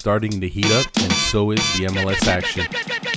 starting to heat up, and so is the MLS action.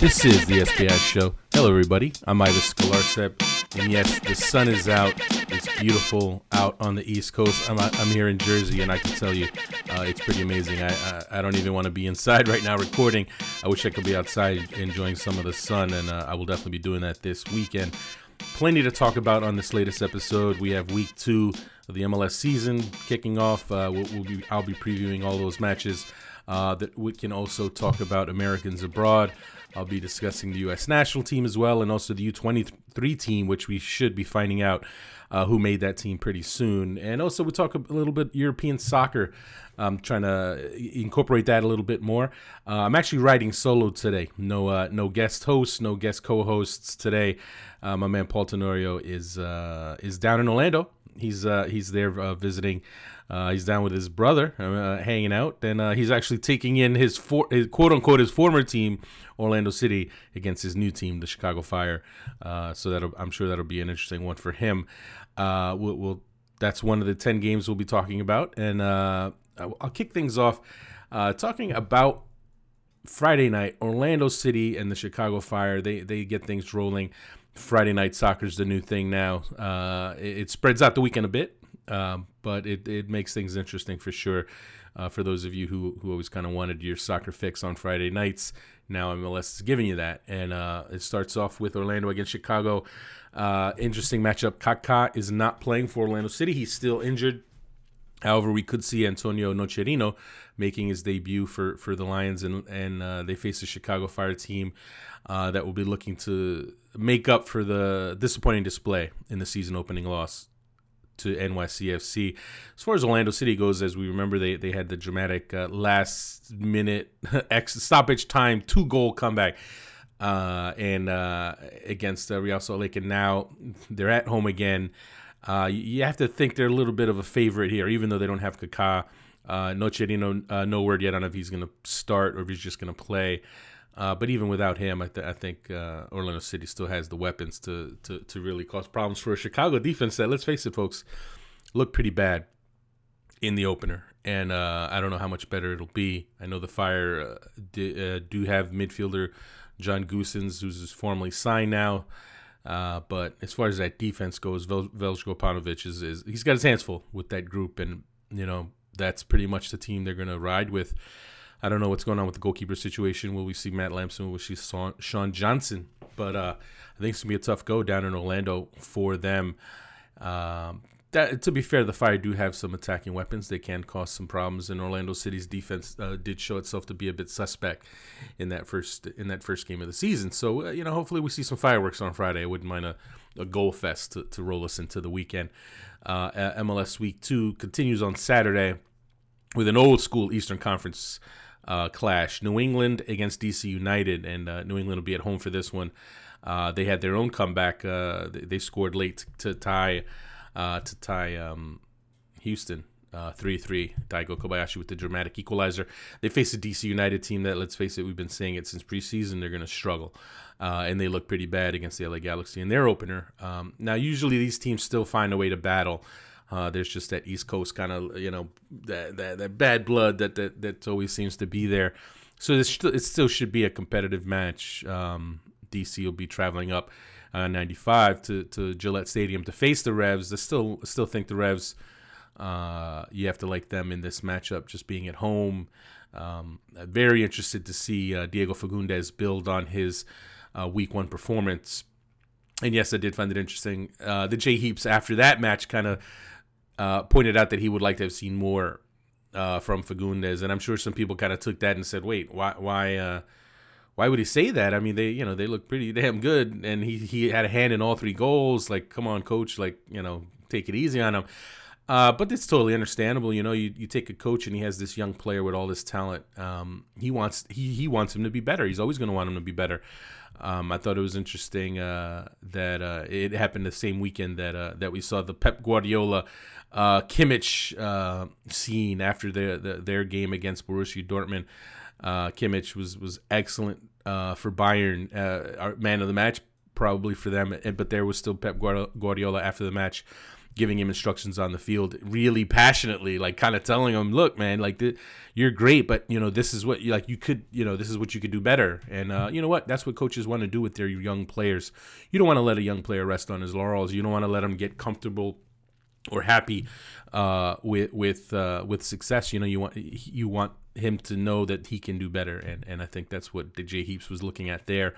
This is the SBI show. Hello, everybody. I'm Ives Galarcep, and yes, the sun is out. It's beautiful out on the East Coast. I'm, I'm here in Jersey, and I can tell you, uh, it's pretty amazing. I, I, I don't even want to be inside right now recording. I wish I could be outside enjoying some of the sun, and uh, I will definitely be doing that this weekend. Plenty to talk about on this latest episode. We have week two of the MLS season kicking off. Uh, we'll, we'll be, I'll be previewing all those matches. Uh, that we can also talk about Americans abroad. I'll be discussing the U.S. national team as well, and also the U23 team, which we should be finding out uh, who made that team pretty soon. And also, we talk a little bit European soccer. I'm trying to incorporate that a little bit more. Uh, I'm actually writing solo today. No, uh, no guest hosts, no guest co-hosts today. Uh, my man Paul Tenorio is uh, is down in Orlando. He's uh, he's there visiting. He's down with his brother, hanging out, and he's actually taking in his, for, his quote unquote his former team, Orlando City, against his new team, the Chicago Fire. so that I'm sure that'll be an interesting one for him. we'll, we'll that's one of the 10 games we'll be talking about. And uh, I'll kick things off uh, talking about Friday night, Orlando City and the Chicago Fire. They, they get things rolling. Friday night soccer is the new thing now. Uh, it, it, spreads out the weekend a bit, um, but it, it makes things interesting for sure. Uh, for those of you who, who always kind of wanted your soccer fix on Friday nights, now MLS is giving you that. And uh, it starts off with Orlando against Chicago. Uh, interesting matchup. Kaká is not playing for Orlando City. He's still injured. However, we could see Antonio Nocerino making his debut for, for the Lions, and and uh, they face a Chicago Fire team uh, that will be looking to make up for the disappointing display in the season opening loss to NYCFC. As far as Orlando City goes, as we remember, they, they had the dramatic uh, last minute ex stoppage time two goal comeback uh, and uh, against uh, Real Salt Lake, and now they're at home again. Uh, you have to think they're a little bit of a favorite here, even though they don't have Kaká. Uh, Nocerino, uh, no word yet on if he's going to start or if he's just going to play. Uh, but even without him, I, th- I think uh, Orlando City still has the weapons to, to to really cause problems for a Chicago defense that, let's face it, folks, look pretty bad in the opener. And uh, I don't know how much better it'll be. I know the Fire uh, d- uh, do have midfielder John Goossens, who's formally signed now. Uh, but as far as that defense goes, Vel- Veljko is, is he's got his hands full with that group, and you know that's pretty much the team they're going to ride with. I don't know what's going on with the goalkeeper situation. Will we see Matt Lampson? Will we see Sean Johnson? But uh, I think it's gonna be a tough go down in Orlando for them. Um, that, to be fair, the Fire do have some attacking weapons. They can cause some problems, and Orlando City's defense uh, did show itself to be a bit suspect in that first in that first game of the season. So uh, you know, hopefully we see some fireworks on Friday. I wouldn't mind a, a goal fest to, to roll us into the weekend. Uh, MLS Week Two continues on Saturday with an old school Eastern Conference uh, clash. New England against DC United, and uh, New England will be at home for this one. Uh, they had their own comeback. Uh, they, scored late to tie uh, to tie um, Houston. Uh, 3-3 Daigo Kobayashi with the dramatic equalizer. They face a DC United team that, let's face it, we've been saying it since preseason. They're going to struggle, and they look pretty bad against the LA Galaxy in their opener. Um, now, usually these teams still find a way to battle. Uh, there's just that East Coast kind of you know that, that, that bad blood that, that that always seems to be there. So it still should be a competitive match. Um, DC will be traveling up uh, 95 to, to Gillette Stadium to face the Revs. I still still think the Revs. Uh, you have to like them in this matchup, just being at home. Um, very interested to see uh, Diego Fagundez build on his uh, Week One performance. And yes, I did find it interesting. Uh, the Jay Heaps after that match kind of uh, pointed out that he would like to have seen more uh, from Fagundez, and I'm sure some people kind of took that and said, "Wait, why, why, uh, why would he say that? I mean, they, you know, they look pretty damn good, and he he had a hand in all three goals. Like, come on, coach, like, you know, take it easy on him." Uh, but it's totally understandable. You know, you, you take a coach and he has this young player with all this talent. Um, he wants he he wants him to be better. He's always going to want him to be better. Um, I thought it was interesting uh, that uh, it happened the same weekend that uh, that we saw the Pep Guardiola uh, Kimmich uh, scene after their the, their game against Borussia Dortmund. Uh, Kimmich was was excellent for Bayern, our man of the match probably for them, but there was still Pep Guardiola after the match giving him instructions on the field really passionately, like kind of telling him, "Look, man, like the, you're great, but you know this is what you like. You could, you know, this is what you could do better." And uh, you know what? That's what coaches want to do with their young players. You don't want to let a young player rest on his laurels. You don't want to let him get comfortable or happy uh, with with uh, with success. You know, you want you want him to know that he can do better, and and I think that's what DJ Heaps was looking at there.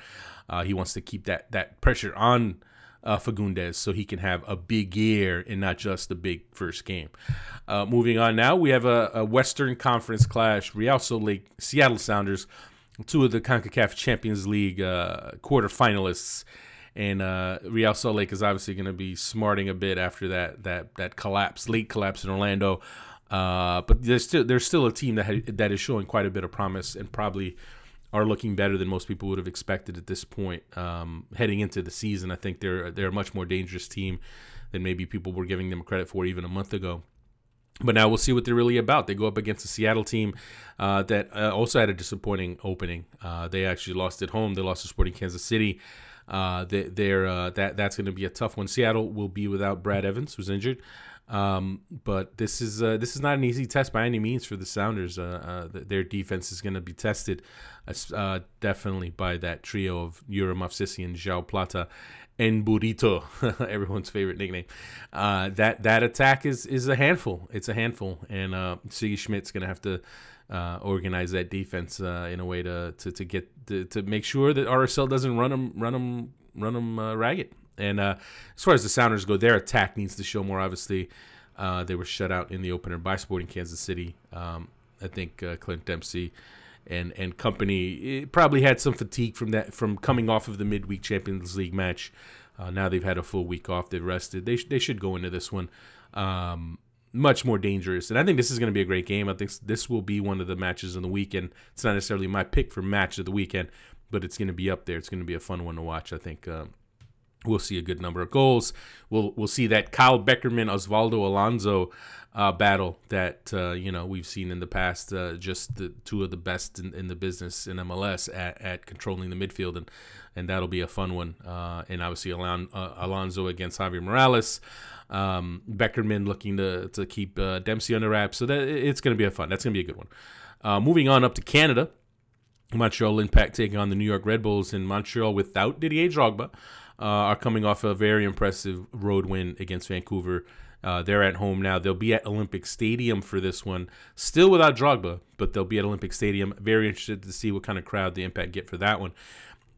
Uh, he wants to keep that that pressure on uh, Fagundez so he can have a big year and not just a big first game. Uh, moving on now, we have a, a, Western Conference clash: Real Salt Lake, Seattle Sounders, two of the Concacaf Champions League uh, quarterfinalists. And uh, Real Salt Lake is obviously going to be smarting a bit after that that that collapse, late collapse in Orlando. Uh, but there's still there's still a team that ha- that is showing quite a bit of promise and probably are looking better than most people would have expected at this point um, heading into the season. I think they're they're a much more dangerous team than maybe people were giving them credit for even a month ago. But now we'll see what they're really about. They go up against a Seattle team uh, that uh, also had a disappointing opening. Uh, they actually lost at home. They lost to Sporting Kansas City. Uh, they, are uh, that that's going to be a tough one. Seattle will be without Brad Evans, who's injured. Um, but this is uh, this is not an easy test by any means for the Sounders. Uh, uh, their defense is going to be tested, uh, definitely by that trio of Yura Movsisyan, Joao Plata, and Burrito, everyone's favorite nickname. Uh, that that attack is is a handful. It's a handful, and uh, Sigi Schmid's going to have to. Uh, organize that defense uh, in a way to to, to get to, to make sure that RSL doesn't run them run them run them uh, ragged. And uh, as far as the Sounders go, their attack needs to show more. Obviously, uh, they were shut out in the opener by Sporting Kansas City. Um, I think uh, Clint Dempsey and and company probably had some fatigue from that from coming off of the midweek Champions League match. Uh, now they've had a full week off. They've rested. They sh- they should go into this one. Um, much more dangerous. And I think this is going to be a great game. I think this will be one of the matches on the weekend. It's not necessarily my pick for match of the weekend, but it's going to be up there. It's going to be a fun one to watch. I think um, We'll see a good number of goals. We'll we'll see that Kyle Beckerman Osvaldo Alonso uh, battle that uh, you know we've seen in the past. Uh, just the two of the best in, in, the business in MLS at, at controlling the midfield, and and that'll be a fun one. Uh, and obviously Alon, uh, Alonso against Javier Morales. Um, Beckerman looking to to keep uh, Dempsey under wraps. So that it's going to be a fun. That's going to be a good one. moving on up to Canada. Montreal Impact taking on the New York Red Bulls in Montreal without Didier Drogba uh, are coming off a very impressive road win against Vancouver. Uh, they're at home now. They'll be at Olympic Stadium for this one, still without Drogba, but they'll be at Olympic Stadium. Very interested to see what kind of crowd the Impact get for that one.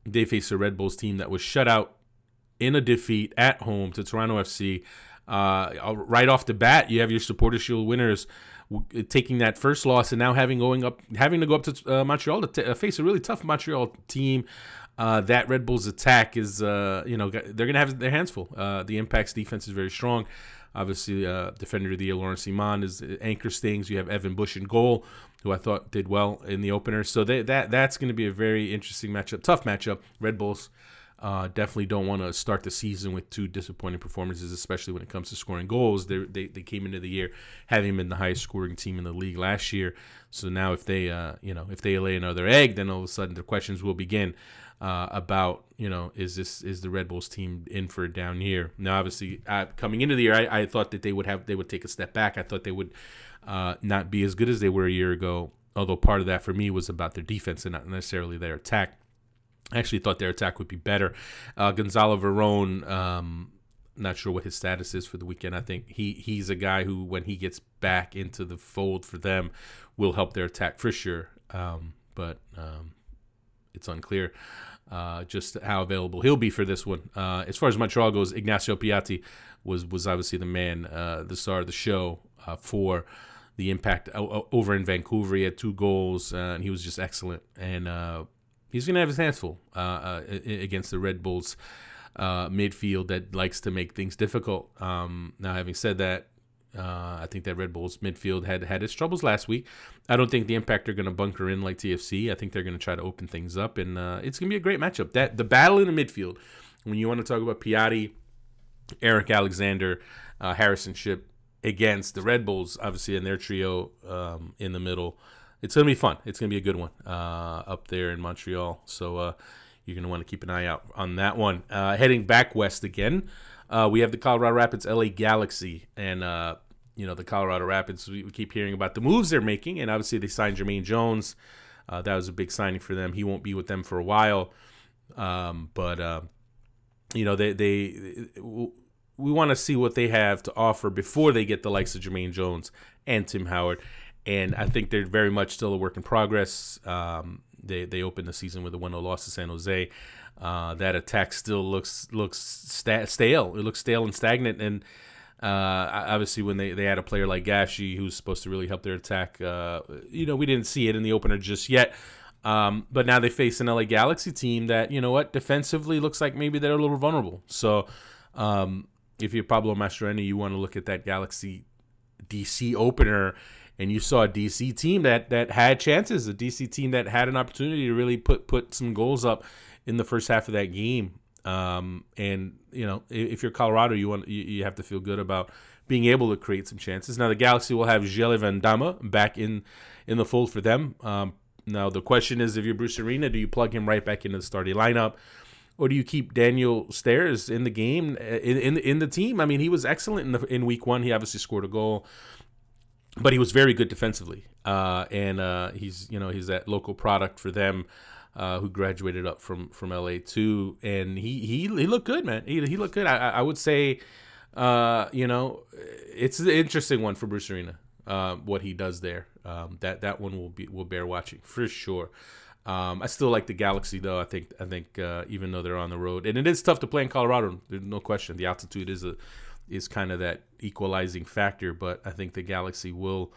They face a Red Bulls team that was shut out in a defeat at home to Toronto FC. Uh, right off the bat, you have your Supporters Shield winners taking that first loss and now having going up, having to go up to uh, Montreal to t- uh, face a really tough Montreal team uh, that Red Bulls attack is, uh, you know, they're to have their hands full. Uh, the Impact's defense is very strong. Obviously, uh, defender of the year, Laurent Ciman, is uh, anchors things. You have Evan Bush in goal, who I thought did well in the opener. So they, that that's going to be a very interesting matchup, tough matchup. Red Bulls uh, definitely don't want to start the season with two disappointing performances, especially when it comes to scoring goals. They, they, they came into the year having been the highest scoring team in the league last year. So now if they uh, you know if they lay another egg, then all of a sudden the questions will begin uh, about you know is this is the Red Bulls team in for a down year? Now, obviously, uh, coming into the year, I, I, thought that they would have they would take a step back. I thought they would uh, not be as good as they were a year ago. Although part of that for me was about their defense and not necessarily their attack. I actually thought their attack would be better. Uh, Gonzalo Veron, um, not sure what his status is for the weekend. I think he he's a guy who, when he gets back into the fold for them, will help their attack for sure. Um, but um, it's unclear uh, just how available he'll be for this one. Uh, as far as Montreal goes, Ignacio Piatti was was obviously the man, uh, the star of the show uh, for the impact over in Vancouver. He had two goals, uh, and he was just excellent. And uh, he's going to have his hands full against the Red Bulls midfield that likes to make things difficult. Um, now, having said that, uh, I think that Red Bulls midfield had had its troubles last week. I don't think the Impact are going to bunker in like TFC. I think they're going to try to open things up, and uh, it's going to be a great matchup. That the battle in the midfield, when you want to talk about Piatti, Eric Alexander, uh, Harrison Shipp against the Red Bulls, obviously in their trio um, in the middle, it's going to be fun. It's going to be a good one uh, up there in Montreal. So uh, you're going to want to keep an eye out on that one. Uh, heading back west again. uh, we have the Colorado Rapids LA Galaxy. And, uh, you know, the Colorado Rapids, we, we, keep hearing about the moves they're making. And obviously, they signed Jermaine Jones. Uh, that was a big signing for them. He won't be with them for a while. Um, but, you know, they, they, we want to see what they have to offer before they get the likes of Jermaine Jones and Tim Howard. And I think they're very much still a work in progress. Um, they they opened the season with a 1-0 loss to San Jose. Uh, that attack still looks looks sta- stale. It looks stale and stagnant. And uh, obviously, when they, they had a player like Gashi who's supposed to really help their attack, uh, you know, we didn't see it in the opener just yet. Um, but now they face an LA Galaxy team that you know what defensively looks like maybe they're a little vulnerable. So um, if you're Pablo Mastroeni, you want to look at that Galaxy DC opener and you saw a DC team that that had chances, a DC team that had an opportunity to really put put some goals up in the first half of that game. Um, and you know, if you're Colorado, you want you, you, have to feel good about being able to create some chances. Now the Galaxy will have Jelle Van Damme back in in the fold for them. Um, now the question is, if you're Bruce Arena, do you plug him right back into the starting lineup? or do you keep Daniel Steres in the game in, in in, the team? I mean, he was excellent in the in week one. He obviously scored a goal but he was very good defensively, uh, and uh, he's you know he's that local product for them. Uh, who graduated up from from LA too, and he he he looked good, man. He, he looked good. I, I would say, uh, you know, it's an interesting one for Bruce Arena. Uh, what he does there, um, that that one will be will bear watching for sure. Um, I still like the Galaxy though. I think I think uh, even though they're on the road, and it is tough to play in Colorado. There's no question. The altitude is a is kind of that equalizing factor. But I think the Galaxy will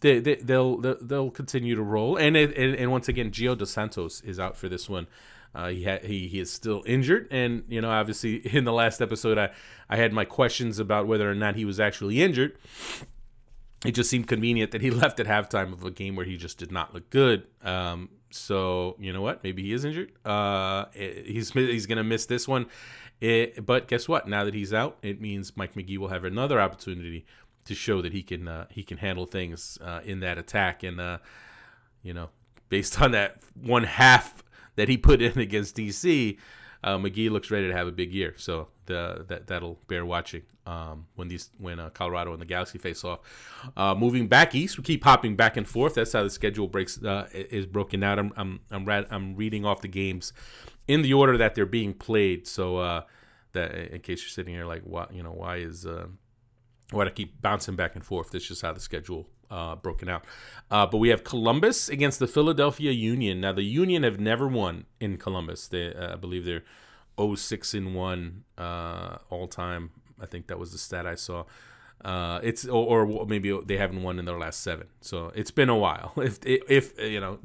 they, they will they'll, they'll continue to roll. And, it, and and once again, Gio dos Santos is out for this one. Uh, he ha- he he is still injured, and you know obviously in the last episode I I had my questions about whether or not he was actually injured. It just seemed convenient that he left at halftime of a game where he just did not look good. Um, so you know what? Maybe he is injured. Uh, he's he's gonna miss this one. It, but guess what? Now that he's out, it means Mike Magee will have another opportunity to show that he can uh, he can handle things uh, in that attack. And uh, you know, based on that one half that he put in against DC, uh, Magee looks ready to have a big year. So the, that that'll bear watching um, when these when uh, Colorado and the Galaxy face off. Uh, moving back east, we keep hopping back and forth. That's how the schedule breaks uh, is broken out. I'm I'm I'm, I'm reading off the games in the order that they're being played. So uh, that in case you're sitting here like, why you know why is uh, why I keep bouncing back and forth? That's just how the schedule uh, broken out. Uh, but we have Columbus against the Philadelphia Union. Now the Union have never won in Columbus. They, uh, I believe they're 06 and one uh, all time. I think that was the stat I saw. Uh, it's or, or, maybe they haven't won in their last seven, so it's been a while. If if you know,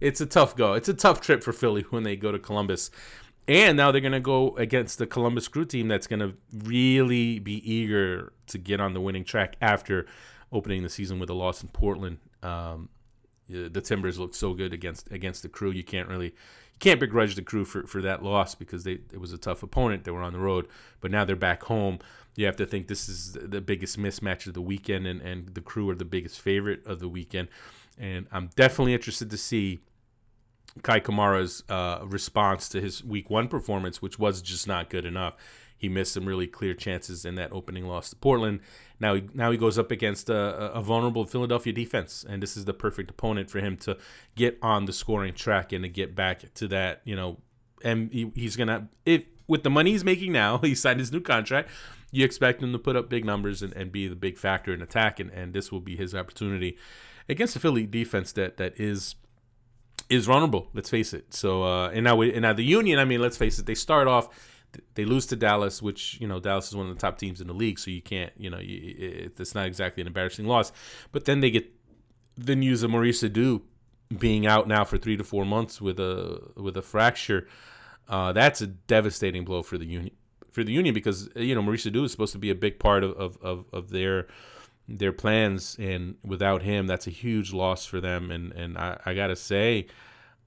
it's a tough go. It's a tough trip for Philly when they go to Columbus, and now they're gonna go against the Columbus Crew team that's gonna really be eager to get on the winning track after opening the season with a loss in Portland. Um, the Timbers look so good against against the Crew. You can't really can't begrudge the Crew for, for that loss because they it was a tough opponent. They were on the road, but now they're back home you have to think this is the biggest mismatch of the weekend, and, and the crew are the biggest favorite of the weekend. And I'm definitely interested to see Kei Kamara's uh, response to his week one performance, which was just not good enough. He missed some really clear chances in that opening loss to Portland. Now he now he goes up against a, a vulnerable Philadelphia defense, and this is the perfect opponent for him to get on the scoring track and to get back to that. You know, and he, he's gonna if with the money he's making now, he signed his new contract you expect him to put up big numbers and, and be the big factor in attack, and, and this will be his opportunity against the Philly defense that that is is vulnerable. Let's face it. So uh, and now we, and now the Union. I mean, let's face it. They start off. They lose to Dallas, which you know Dallas is one of the top teams in the league, so you can't you know you, it's not exactly an embarrassing loss. But then they get the news of Maurice Edu being out now for three to four months with a with a fracture. Uh, that's a devastating blow for the Union for the union because you know Maurice Edu is supposed to be a big part of, of, of, of, their their plans, and without him, that's a huge loss for them. And and I, I gotta say,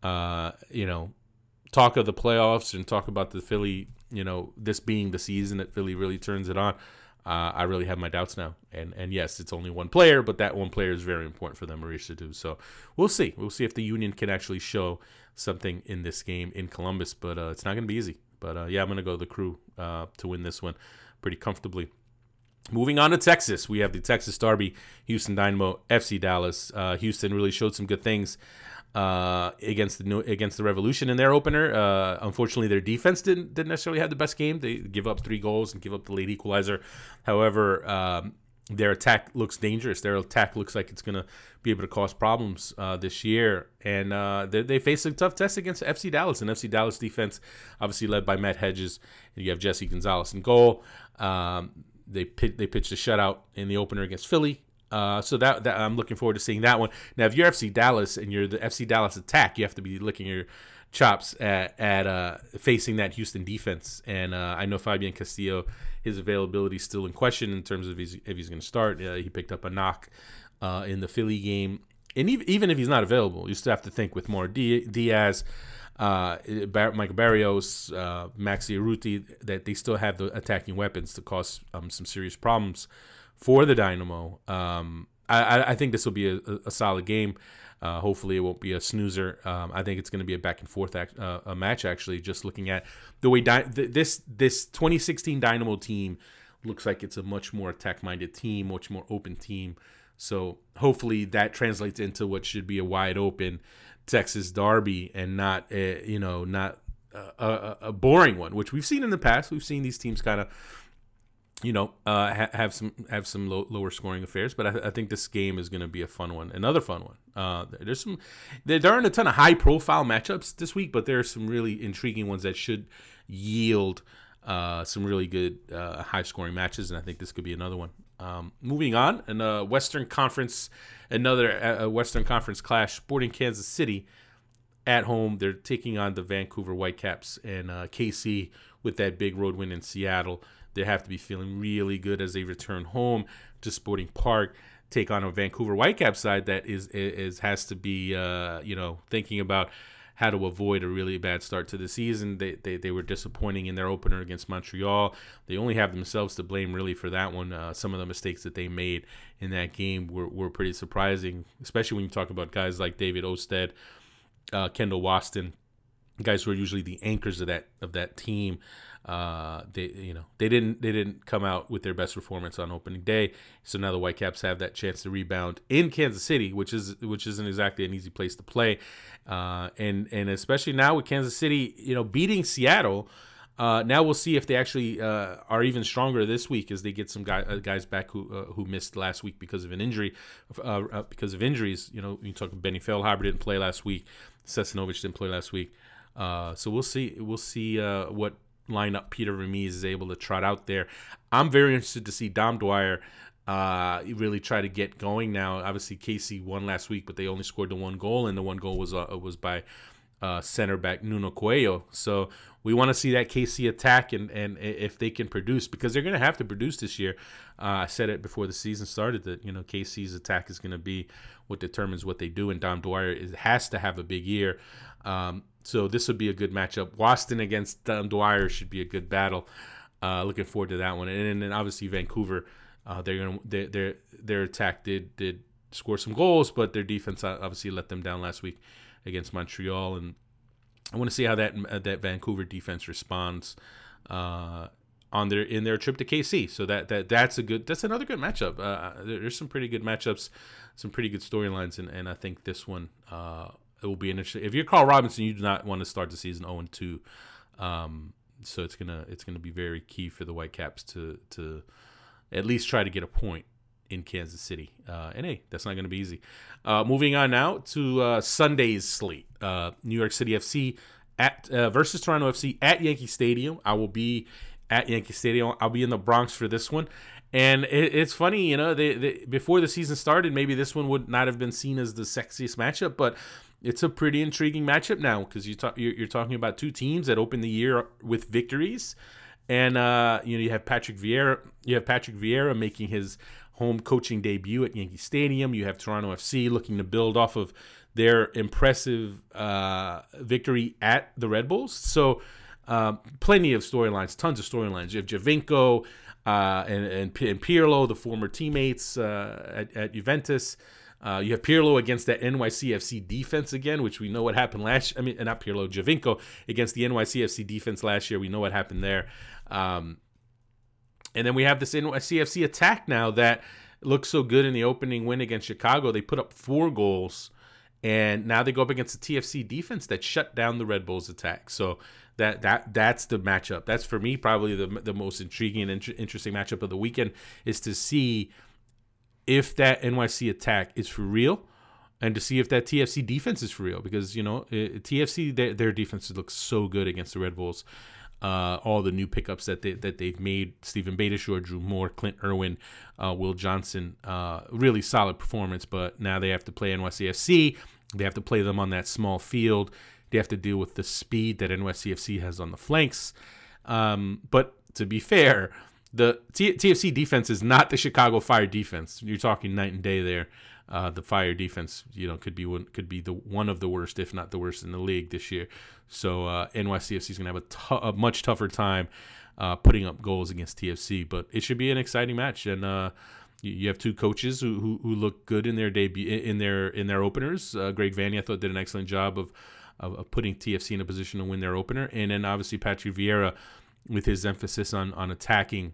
uh, you know, talk of the playoffs and talk about the Philly, you know, this being the season that Philly really turns it on. Uh, I really have my doubts now. And and yes, it's only one player, but that one player is very important for them, Maurice Edu. So we'll see. We'll see if the Union can actually show something in this game in Columbus, but uh, it's not going to be easy. But uh, yeah, I'm going to go the crew uh, to win this one pretty comfortably. Moving on to Texas, we have the Texas Derby, Houston Dynamo, FC Dallas. Uh, Houston really showed some good things uh, against the against the Revolution in their opener. Uh, unfortunately, their defense didn't didn't necessarily have the best game. They give up three goals and give up the late equalizer. However, um, their attack looks dangerous. Their attack looks like it's going to be able to cause problems uh, this year. And uh, they, they face a tough test against FC Dallas. And FC Dallas defense, obviously led by Matt Hedges. And you have Jesse Gonzalez in goal. Um, they they pitched a shutout in the opener against Philly. Uh, so that, that, I'm looking forward to seeing that one. Now, if you're FC Dallas and you're the FC Dallas attack, you have to be licking your chops at, at uh, facing that Houston defense. And uh, I know Fabian Castillo, his availability is still in question in terms of if he's going to start. Uh, he picked up a knock uh, in the Philly game, and even, if he's not available, you still have to think with Mauro Diaz. Uh, Michael Barrios, Maxi Urruti, that they still have the attacking weapons to cause um, some serious problems for the Dynamo. Um, I, I, think this will be a, a solid game. Uh, hopefully, it won't be a snoozer. Um, I think it's going to be a back and forth act, uh, a match. Actually, just looking at the way Di- this this 2016 Dynamo team looks like it's a much more attack minded team, much more open team. So hopefully that translates into what should be a wide open Texas Derby and not a, you know not a, a, a boring one, which we've seen in the past. We've seen these teams kind of you know, uh, ha- have some have some low, lower scoring affairs, but I, I think this game is going to be a fun one, another fun one. Uh, there's some there, there aren't a ton of high profile matchups this week, but there are some really intriguing ones that should yield uh, some really good uh, high scoring matches, and I think this could be another one. Um, moving on, and uh, Western Conference, another uh, Western Conference clash. Sporting Kansas City at home, they're taking on the Vancouver Whitecaps and KC with that big road win in Seattle. They have to be feeling really good as they return home to Sporting Park, take on a Vancouver Whitecaps side that is is has to be uh, you know thinking about how to avoid a really bad start to the season. They, they, they were disappointing in their opener against Montreal. They only have themselves to blame really for that one. Uh, some of the mistakes that they made in that game were, were pretty surprising, especially when you talk about guys like David Ousted, uh, Kendall Waston, guys who are usually the anchors of that of that team. Uh, they you know they didn't they didn't come out with their best performance on opening day, so now the Whitecaps have that chance to rebound in Kansas City, which is which isn't exactly an easy place to play, uh, and and especially now with Kansas City, you know, beating Seattle. Uh, now we'll see if they actually uh, are even stronger this week as they get some guy, uh, guys back who uh, who missed last week because of an injury, uh, uh, because of injuries. You know, you talk about Benny Feilhaber didn't play last week, Sesanovic didn't play last week. So we'll see. We'll see what lineup Peter Vermes is able to trot out there. I'm very interested to see Dom Dwyer uh, really try to get going now. Obviously, KC won last week, but they only scored the one goal, and the one goal was uh, was by uh, center back Nuno Coelho. So we want to see that KC attack and, and if they can produce because they're going to have to produce this year. Uh, I said it before the season started that you know KC's attack is going to be what determines what they do, and Dom Dwyer is, has to have a big year. Um, so this would be a good matchup. Waston against Dom Dwyer should be a good battle. Uh, looking forward to that one, and then obviously Vancouver. Uh, they're gonna their their their attack did did score some goals, but their defense obviously let them down last week against Montreal, and I want to see how that uh, that Vancouver defense responds uh, on their in their trip to KC. So that that that's a good that's another good matchup. Uh, there's some pretty good matchups, some pretty good storylines, and, and I think this one uh, it will be an interesting. If you're Carl Robinson, you do not want to start the season 0 2. Um, so it's gonna it's gonna be very key for the Whitecaps to to at least try to get a point in Kansas City. Uh, and hey, that's not to be easy. Uh, moving on now to uh, Sunday's slate: uh, New York City FC at uh, versus Toronto FC at Yankee Stadium. I will be at Yankee Stadium. I'll be in the Bronx for this one. And it, it's funny, you know, they, they, before the season started, maybe this one would not have been seen as the sexiest matchup, but it's a pretty intriguing matchup now because you talk, you're, you're, talking about two teams that open the year with victories, and uh, you know you have Patrick Vieira, you have Patrick Vieira making his home coaching debut at Yankee Stadium. You have Toronto FC looking to build off of their impressive uh, victory at the Red Bulls. So, um, plenty of storylines, tons of storylines. You have Giovinco uh, and, and, and Pirlo, the former teammates uh, at, at Juventus. Uh, you have Pirlo against that NYCFC defense again, which we know what happened last. I mean, not Pirlo, Giovinco against the NYCFC defense last year. We know what happened there. Um, and then we have this NYCFC attack now that looked so good in the opening win against Chicago. They put up four goals, and now they go up against the TFC defense that shut down the Red Bulls attack. So that that that's the matchup. That's for me probably the the most intriguing and interesting matchup of the weekend is to see if that NYC attack is for real and to see if that TFC defense is for real because you know TFC their, their defense looks so good against the Red Bulls. Uh, all the new pickups that they that they've made, Steven Beitashour, Drew Moor, Clint Irwin, uh, Will Johnson, uh, really solid performance. But now they have to play NYCFC. They have to play them on that small field. They have to deal with the speed that NYCFC has on the flanks. Um, but to be fair, the T- TFC defense is not the Chicago Fire defense. You're talking night and day there. Uh, the Fire defense, you know, could be one could be the one of the worst, if not the worst, in the league this year. So uh, NYCFC is going to have a, t- a much tougher time uh, putting up goals against TFC. But it should be an exciting match, and uh, you have two coaches who, who, who look good in their debut in their in their openers. Uh, Greg Vanney, I thought, did an excellent job of, of, of putting TFC in a position to win their opener, and then obviously Patrick Vieira with his emphasis on on attacking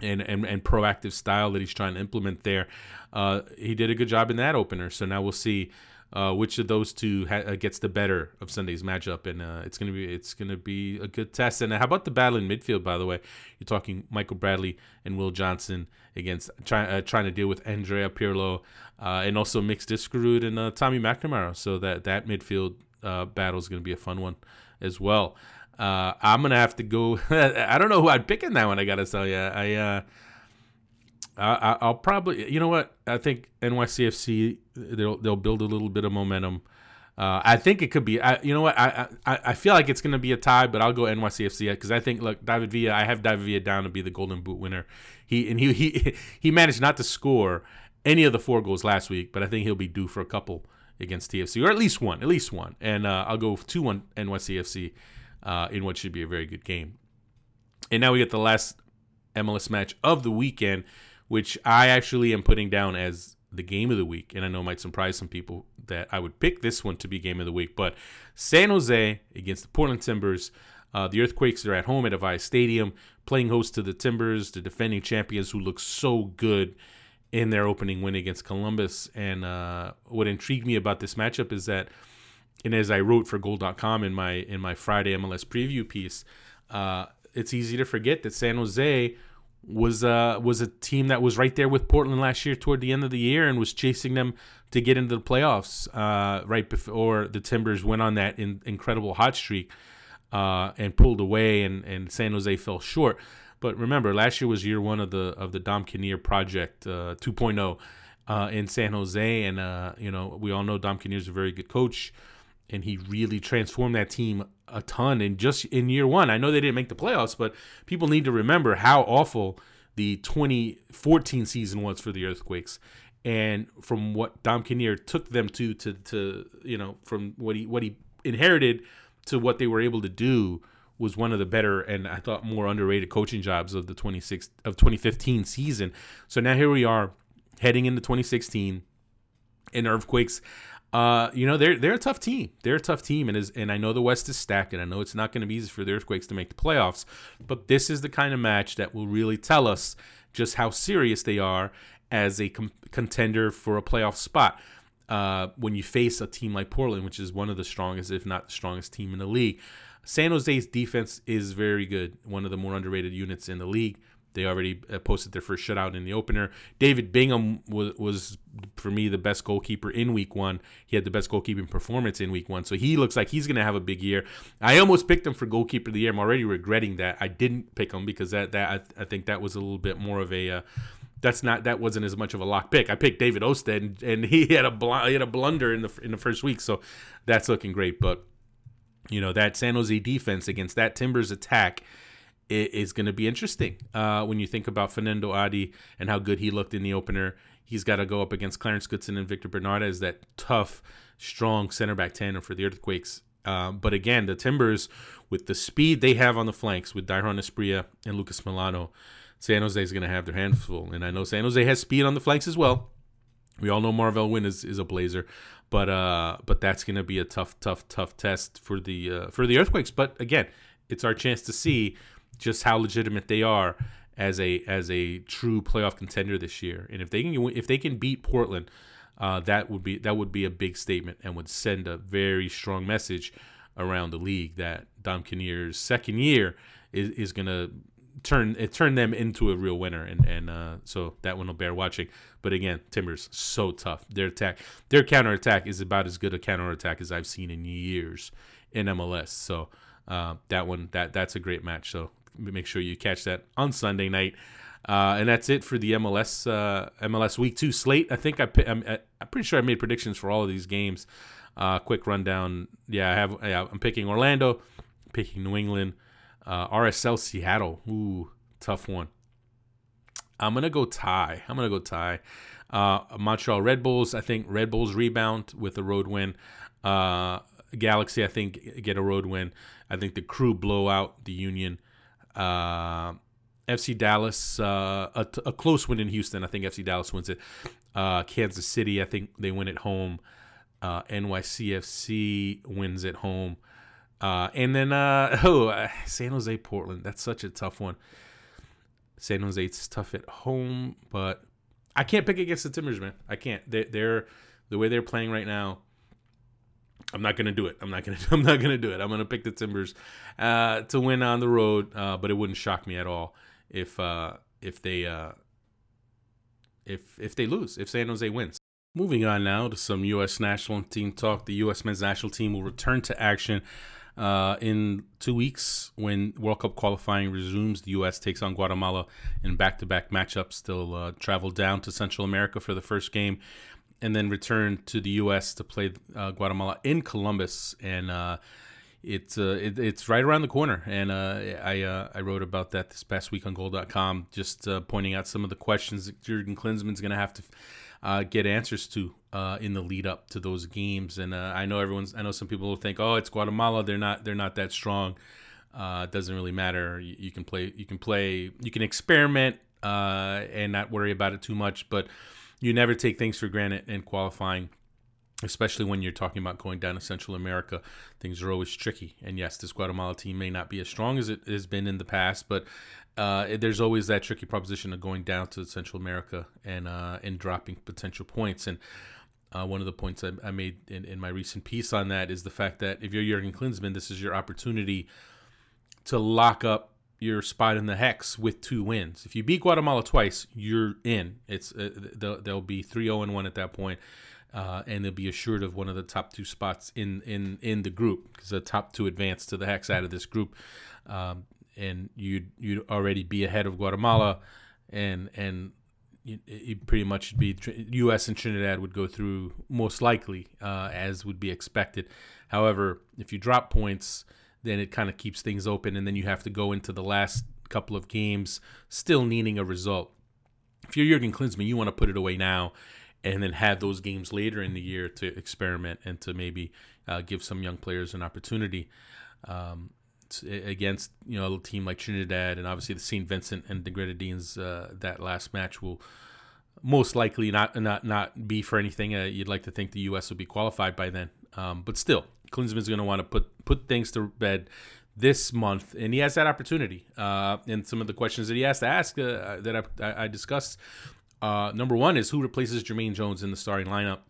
and, and, and proactive style that he's trying to implement there. Uh, he did a good job in that opener. So now we'll see uh, which of those two ha- uh, gets the better of Sunday's matchup, and uh, it's gonna be it's gonna be a good test. And how about the battle in midfield? By the way, you're talking Michael Bradley and Will Johnson against trying uh, trying to deal with Andrea Pirlo uh, and also Mix Diskerud and Tommy McNamara. So that that midfield battle is gonna be a fun one as well. Uh, I'm gonna have to go. I don't know who I'd pick in that one. I gotta tell you, I, uh, I, will probably, you know what? I think NYCFC they'll they'll build a little bit of momentum. Uh, I think it could be. I, you know what? I, I I feel like it's gonna be a tie, but I'll go NYCFC because I think look, David Villa. I have David Villa down to be the Golden Boot winner. He and he he he managed not to score any of the four goals last week, but I think he'll be due for a couple against TFC or at least one, at least one. And uh, I'll go two one NYCFC uh, in what should be a very good game. And now we get the last MLS match of the weekend, which I actually am putting down as the game of the week. And I know might surprise some people that I would pick this one to be game of the week. But San Jose against the Portland Timbers. Uh, the Earthquakes are at home at Avaya Stadium, playing host to the Timbers, the defending champions who look so good in their opening win against Columbus. And uh, what intrigued me about this matchup is that and as I wrote for Goal.com in my in my Friday MLS preview piece, uh, it's easy to forget that San Jose was uh, was a team that was right there with Portland last year toward the end of the year and was chasing them to get into the playoffs uh, right before the Timbers went on that in, incredible hot streak uh, and pulled away and, and San Jose fell short. But remember, last year was year one of the of the Dom Kinnear project uh, 2.0 uh, in San Jose, and uh, you know we all know Dom Kinnear is a very good coach and he really transformed that team a ton in just in year one. I know they didn't make the playoffs, but people need to remember how awful the 2014 season was for the Earthquakes, and from what Dom Kinnear took them to to to you know from what he what he inherited to what they were able to do was one of the better and I thought more underrated coaching jobs of the 26 of 2015 season. So now here we are heading into 2016 and Earthquakes uh, you know they're they're a tough team. They're a tough team, and is and I know the West is stacked, and I know it's not going to be easy for the Earthquakes to make the playoffs. But this is the kind of match that will really tell us just how serious they are as a com- contender for a playoff spot. Uh, when you face a team like Portland, which is one of the strongest, if not the strongest team in the league, San Jose's defense is very good. One of the more underrated units in the league. They already uh, posted their first shutout in the opener. David Bingham was, was, for me, the best goalkeeper in week one. He had the best goalkeeping performance in week one. So he looks like he's going to have a big year. I almost picked him for goalkeeper of the year. I'm already regretting that. I didn't pick him because that, that I, I think that was a little bit more of a. Uh, that's not that wasn't as much of a lock pick. I picked David Ousted and, and he had a bl- he had a blunder in the in the first week, so that's looking great. But you know that San Jose defense against that Timbers attack is going to be interesting uh, when you think about Fanendo Adi and how good he looked in the opener. He's got to go up against Clarence Goodson and Victor Bernardez, that tough, strong center back tandem for the Earthquakes. Uh, but again, the Timbers, with the speed they have on the flanks with Dairon Asprilla and Lucas Melano, San Jose is going to have their hands full. And I know San Jose has speed on the flanks as well. We all know Marvell Wynne is, is a Blazer, but uh, but that's going to be a tough, tough, tough test for the uh, for the Earthquakes. But again, it's our chance to see just how legitimate they are as a as a true playoff contender this year. And if they can if they can beat Portland, uh, that would be that would be a big statement and would send a very strong message around the league that Dom Kinnear's second year is, is to turn it turn them into a real winner. And and uh, so that one will bear watching. But again timbers so tough. Their attack their counter attack is about as good a counter attack as i've seen in years in mls so uh, that one that that's a great match. So make sure you catch that on sunday night uh, and that's it for the MLS uh, MLS Week Two slate. I think I I'm, I'm pretty sure I made predictions for all of these games. Uh, quick rundown. Yeah, I have. Yeah, I'm picking Orlando, picking New England, uh, RSL Seattle. Ooh, tough one. I'm gonna go tie. I'm gonna go tie. Uh, Montreal Red Bulls. I think Red Bulls rebound with a road win. Uh, Galaxy. I think get a road win. I think the Crew blow out the Union. Uh, FC Dallas, uh, a, close win in Houston. I think FC Dallas wins it. Uh, Kansas City, I think they win at home. Uh, NYCFC wins at home. Uh, and then uh, oh, uh, San Jose Portland. That's such a tough one. San Jose it's tough at home, but I can't pick against the Timbers, man. I can't. They're, they're the way they're playing right now. I'm not gonna do it. I'm not gonna. I'm not gonna do it. I'm gonna pick the Timbers uh, to win on the road, uh, but it wouldn't shock me at all if uh, if they uh, if if they lose. If San Jose wins. Moving on now to some U.S. national team talk. The U.S. men's national team will return to action uh, in two weeks when World Cup qualifying resumes. The U.S. takes on Guatemala in back to back matchups. They'll uh, travel down to Central America for the first game and then return to the U.S. to play uh, Guatemala in Columbus. And uh, it's uh, it, it's right around the corner, and uh, I uh, I wrote about that this past week on Goal.com, just uh, pointing out some of the questions that Jurgen Klinsmann's going to have to get answers to in the lead up to those games. And I know everyone's. I know some people will think, oh, it's Guatemala. They're not. They're not that strong. It doesn't really matter. You, you, can play. You can play. You can experiment and not worry about it too much. But you never take things for granted in qualifying especially when you're talking about going down to Central America. Things are always tricky. And yes, this Guatemala team may not be as strong as it has been in the past, but uh, there's always that tricky proposition of going down to Central America and uh, and dropping potential points. And uh, one of the points I, I made in, in, my recent piece on that is the fact that if you're Jurgen Klinsmann, this is your opportunity to lock up your spot in the hex with two wins. If you beat Guatemala twice, you're in. It's uh, they'll, be 3-0 and 1 at that point uh, and they'll be assured of one of the top two spots in in in the group because the top two advance to the hex out of this group, um, and you'd you'd already be ahead of Guatemala, and and you, pretty much be U.S. and Trinidad would go through most likely uh, as would be expected. However, if you drop points, then it kind of keeps things open, and then you have to go into the last couple of games still needing a result. If you're Jurgen Klinsmann, you want to put it away now and then have those games later in the year to experiment and to maybe uh, give some young players an opportunity um, against you know a team like Trinidad and obviously the St. Vincent and the Grenadines. Uh, that last match will most likely not not not be for anything. Uh, you'd like to think the U.S. will be qualified by then, um, but still, Klinsmann's going to want to put put things to bed this month, and he has that opportunity. Uh, and some of the questions that he has to ask uh, that I, I discussed uh, number one is who replaces Jermaine Jones in the starting lineup.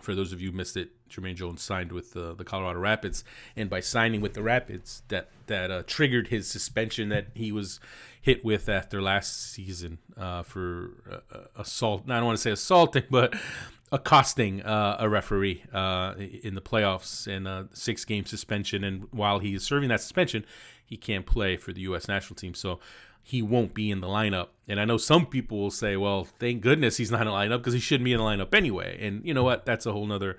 For those of you who missed it, Jermaine Jones signed with uh, the Colorado Rapids, and by signing with the Rapids, that that uh, triggered his suspension that he was hit with after last season uh, for assault. I don't want to say assaulting, but accosting uh, a referee uh, in the playoffs and a six game suspension. And while he is serving that suspension, he can't play for the U.S. national team. So he won't be in the lineup. And I know some people will say, well, thank goodness he's not in the lineup because he shouldn't be in the lineup anyway. And you know what? That's a whole nother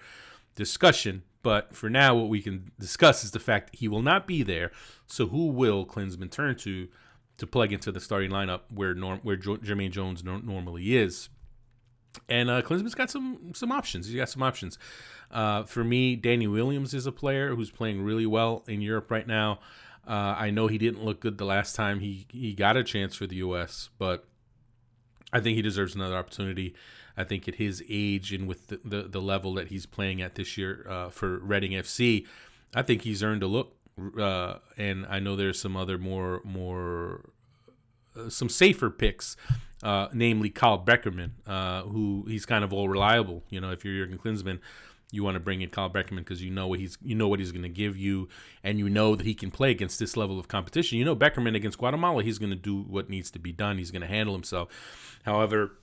discussion. But for now, what we can discuss is the fact he will not be there. So who will Klinsmann turn to to plug into the starting lineup where norm, where Jermaine Jones no- normally is? And uh, Klinsmann's got some some options. He's got some options. Uh, for me, Danny Williams is a player who's playing really well in Europe right now. Uh, I know he didn't look good the last time he, he got a chance for the U.S., but I think he deserves another opportunity. I think at his age and with the, the, the level that he's playing at this year uh, for Reading FC, I think he's earned a look. Uh, and I know there's some other more more some safer picks, uh, namely Kyle Beckerman, uh, who he's kind of all reliable. You know, if you're Jurgen Klinsmann, you want to bring in Kyle Beckerman because you know what he's you know what he's going to give you, and you know that he can play against this level of competition. You know Beckerman against Guatemala, he's going to do what needs to be done. He's going to handle himself. However,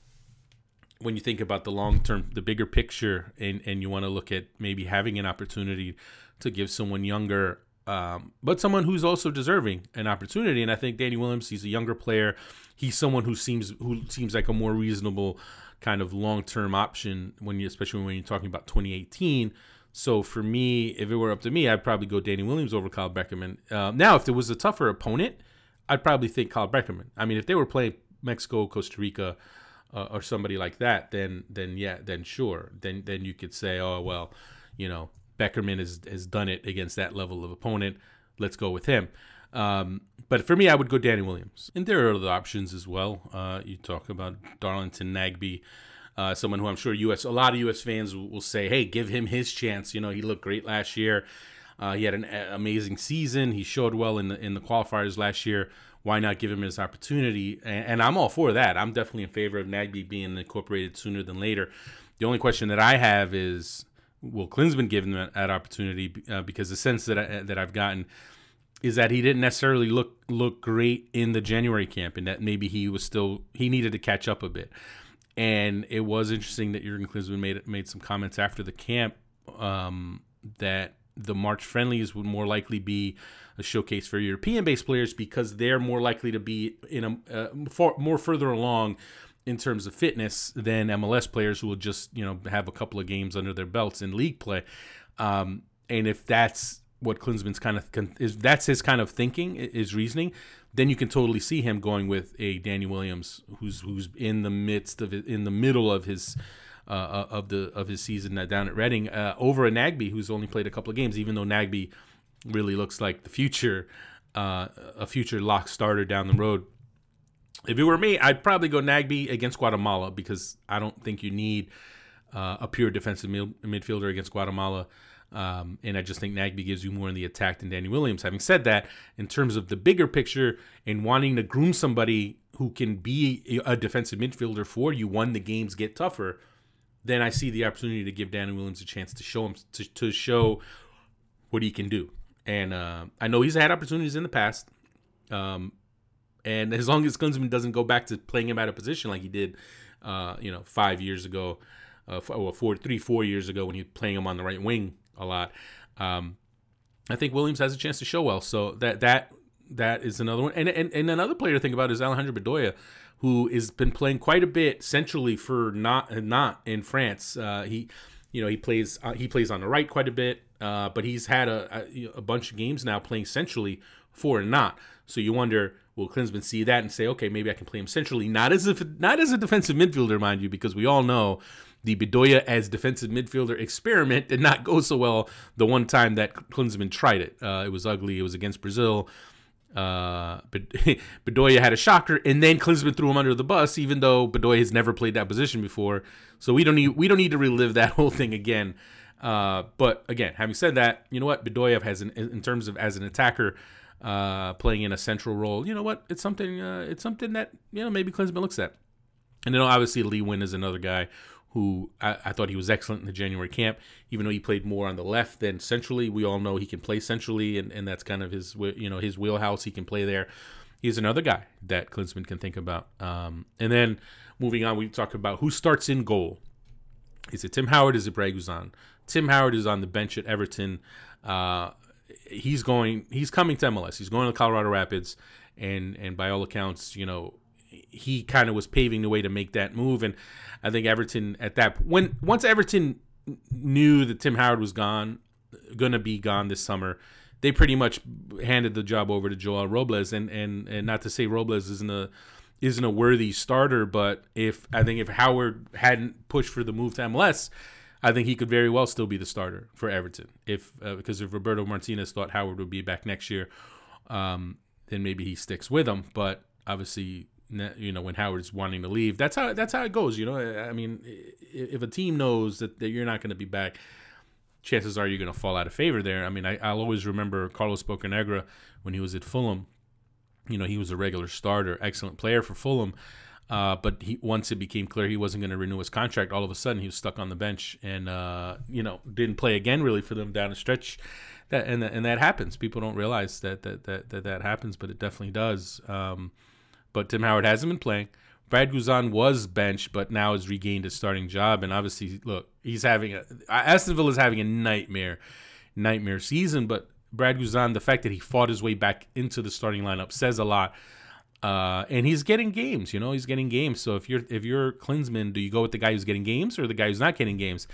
when you think about the long term, the bigger picture, and and you want to look at maybe having an opportunity to give someone younger. Um, but someone who's also deserving an opportunity, and I think Danny Williams, he's a younger player. He's someone who seems who seems like a more reasonable kind of long term option when you, especially when you're talking about 2018. So for me, if it were up to me, I'd probably go Danny Williams over Kyle Beckerman. Uh, now, if there was a tougher opponent, I'd probably think Kyle Beckerman. I mean, if they were playing Mexico, Costa Rica, uh, or somebody like that, then then yeah, then sure, then then you could say, oh well, you know, Beckerman has has done it against that level of opponent. Let's go with him. Um, but for me, I would go Danny Williams. And there are other options as well. Uh, you talk about Darlington Nagbe, uh, someone who I'm sure US a lot of US fans will, say, hey, give him his chance. You know, he looked great last year. Uh, he had an amazing season. He showed well in the in the qualifiers last year. Why not give him his opportunity? And, and I'm all for that. I'm definitely in favor of Nagbe being incorporated sooner than later. The only question that I have is, will Klinsmann give him that, that opportunity? Uh, because the sense that I, that I've gotten is that he didn't necessarily look look great in the January camp, and that maybe he was still he needed to catch up a bit. And it was interesting that Jurgen Klinsmann made made some comments after the camp um, that the March friendlies would more likely be a showcase for European-based players because they're more likely to be in a uh, more further along in terms of fitness than MLS players who will just you know have a couple of games under their belts in league play. Um, and if that's what Klinsmann's kind of is that's his kind of thinking, his reasoning, then you can totally see him going with a Danny Williams who's who's in the midst of in the middle of his uh, uh of the of his season down at Reading uh, over a Nagbe who's only played a couple of games, even though Nagbe really looks like the future uh, a future lock starter down the road. If it were me, I'd probably go Nagbe against Guatemala because I don't think you need uh, a pure defensive mid- midfielder against Guatemala. Um, and I just think Nagbe gives you more in the attack than Danny Williams. Having said that, in terms of the bigger picture and wanting to groom somebody who can be a defensive midfielder for you when the games get tougher, then I see the opportunity to give Danny Williams a chance to show him to, to show what he can do. And uh, I know he's had opportunities in the past. Um, and as long as Klinsmann doesn't go back to playing him out of position like he did, uh, you know, five years ago, uh, four, four, three, four years ago when he was playing him on the right wing a lot. Um, I think Williams has a chance to show well. So that that that is another one. And and, and another player to think about is Alejandro Bedoya, who has been playing quite a bit centrally for Nantes not in France. Uh, he you know he plays uh, he plays on the right quite a bit, uh, but he's had a, a, a bunch of games now playing centrally for Nantes. So you wonder, will Klinsmann see that and say, okay, maybe I can play him centrally, not as if not as a defensive midfielder, mind you, because we all know the Bedoya as defensive midfielder experiment did not go so well the one time that Klinsmann tried it. Uh, it was ugly. It was against Brazil. Uh, Bedoya had a shocker, and then Klinsmann threw him under the bus, even though Bedoya has never played that position before. So we don't need we don't need to relive that whole thing again. Uh, but again, having said that, you know what Bedoya has in terms of as an attacker, uh, playing in a central role. You know what? It's something. Uh, it's something that you know maybe Klinsmann looks at. And then obviously Lee Nguyen is another guy who I, I, thought he was excellent in the January camp, even though he played more on the left than centrally. We all know he can play centrally, and, and that's kind of his you know his wheelhouse. He can play there. He's another guy that Klinsmann can think about. Um, and then moving on, we talk about who starts in goal. Is it Tim Howard? Is it Brad Guzan? Tim Howard is on the bench at Everton. Uh, he's going. He's coming to MLS. He's going to Colorado Rapids, and and by all accounts, you know, he kind of was paving the way to make that move. And I think Everton at that when once Everton knew that Tim Howard was gone, going to be gone this summer, they pretty much handed the job over to Joel Robles. And and and not to say Robles isn't a isn't a worthy starter, but if I think if Howard hadn't pushed for the move to MLS. I think he could very well still be the starter for Everton if uh, because if Roberto Martinez thought Howard would be back next year, um, then maybe he sticks with him. But obviously, you know when Howard's wanting to leave. That's how that's how it goes. You know, I mean, if a team knows that, that you're not going to be back, chances are you're going to fall out of favor there. I mean, I, will always remember Carlos Bocanegra when he was at Fulham. You know, he was a regular starter, excellent player for Fulham. Uh, but he once it became clear he wasn't going to renew his contract, all of a sudden he was stuck on the bench and uh, you know didn't play again really for them down the stretch. That and and that happens. People don't realize that that that that, that happens, but it definitely does. Um, but Tim Howard hasn't been playing. Brad Guzan was benched, but now has regained his starting job. And obviously, look, he's having a Aston Villa is having a nightmare, nightmare season. But Brad Guzan, the fact that he fought his way back into the starting lineup says a lot. Uh, and he's getting games, you know, he's getting games. So if you're if you're Klinsmann, do you go with the guy who's getting games or the guy who's not getting games?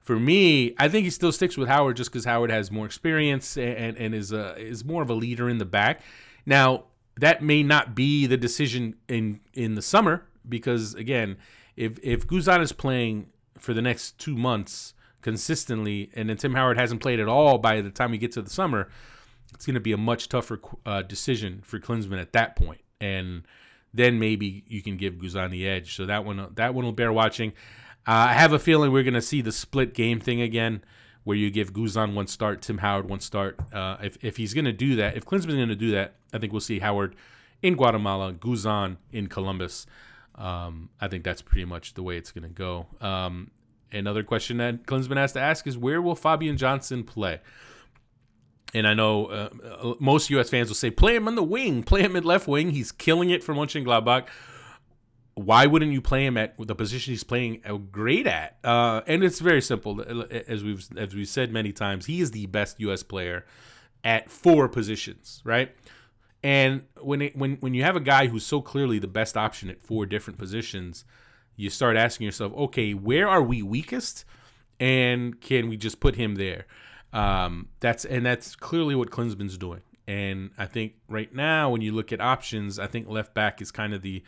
For me, I think he still sticks with Howard just because Howard has more experience and, and is a, is more of a leader in the back. Now, that may not be the decision in in the summer because again, if if Guzan is playing for the next two months consistently, and then Tim Howard hasn't played at all by the time we get to the summer, it's going to be a much tougher uh, decision for Klinsmann at that point, and then maybe you can give Guzan the edge. So that one that one will bear watching. Uh, I have a feeling we're going to see the split game thing again where you give Guzan one start, Tim Howard one start. Uh, if, if he's going to do that, if Klinsmann's going to do that, I think we'll see Howard in Guatemala, Guzan in Columbus. Um, I think that's pretty much the way it's going to go. Um, another question that Klinsmann has to ask is where will Fabian Johnson play? And I know uh, uh most U.S. fans will say, play him on the wing, play him at left wing. He's killing it for Mönchengladbach why wouldn't you play him at the position he's playing great at? Uh, and it's very simple, as we've as we've said many times. He is the best U.S. player at four positions, right? And when it, when when you have a guy who's so clearly the best option at four different positions, you start asking yourself, okay, where are we weakest, and can we just put him there? Um, that's and that's clearly what Klinsmann's doing. And I think right now, when you look at options, I think left back is kind of the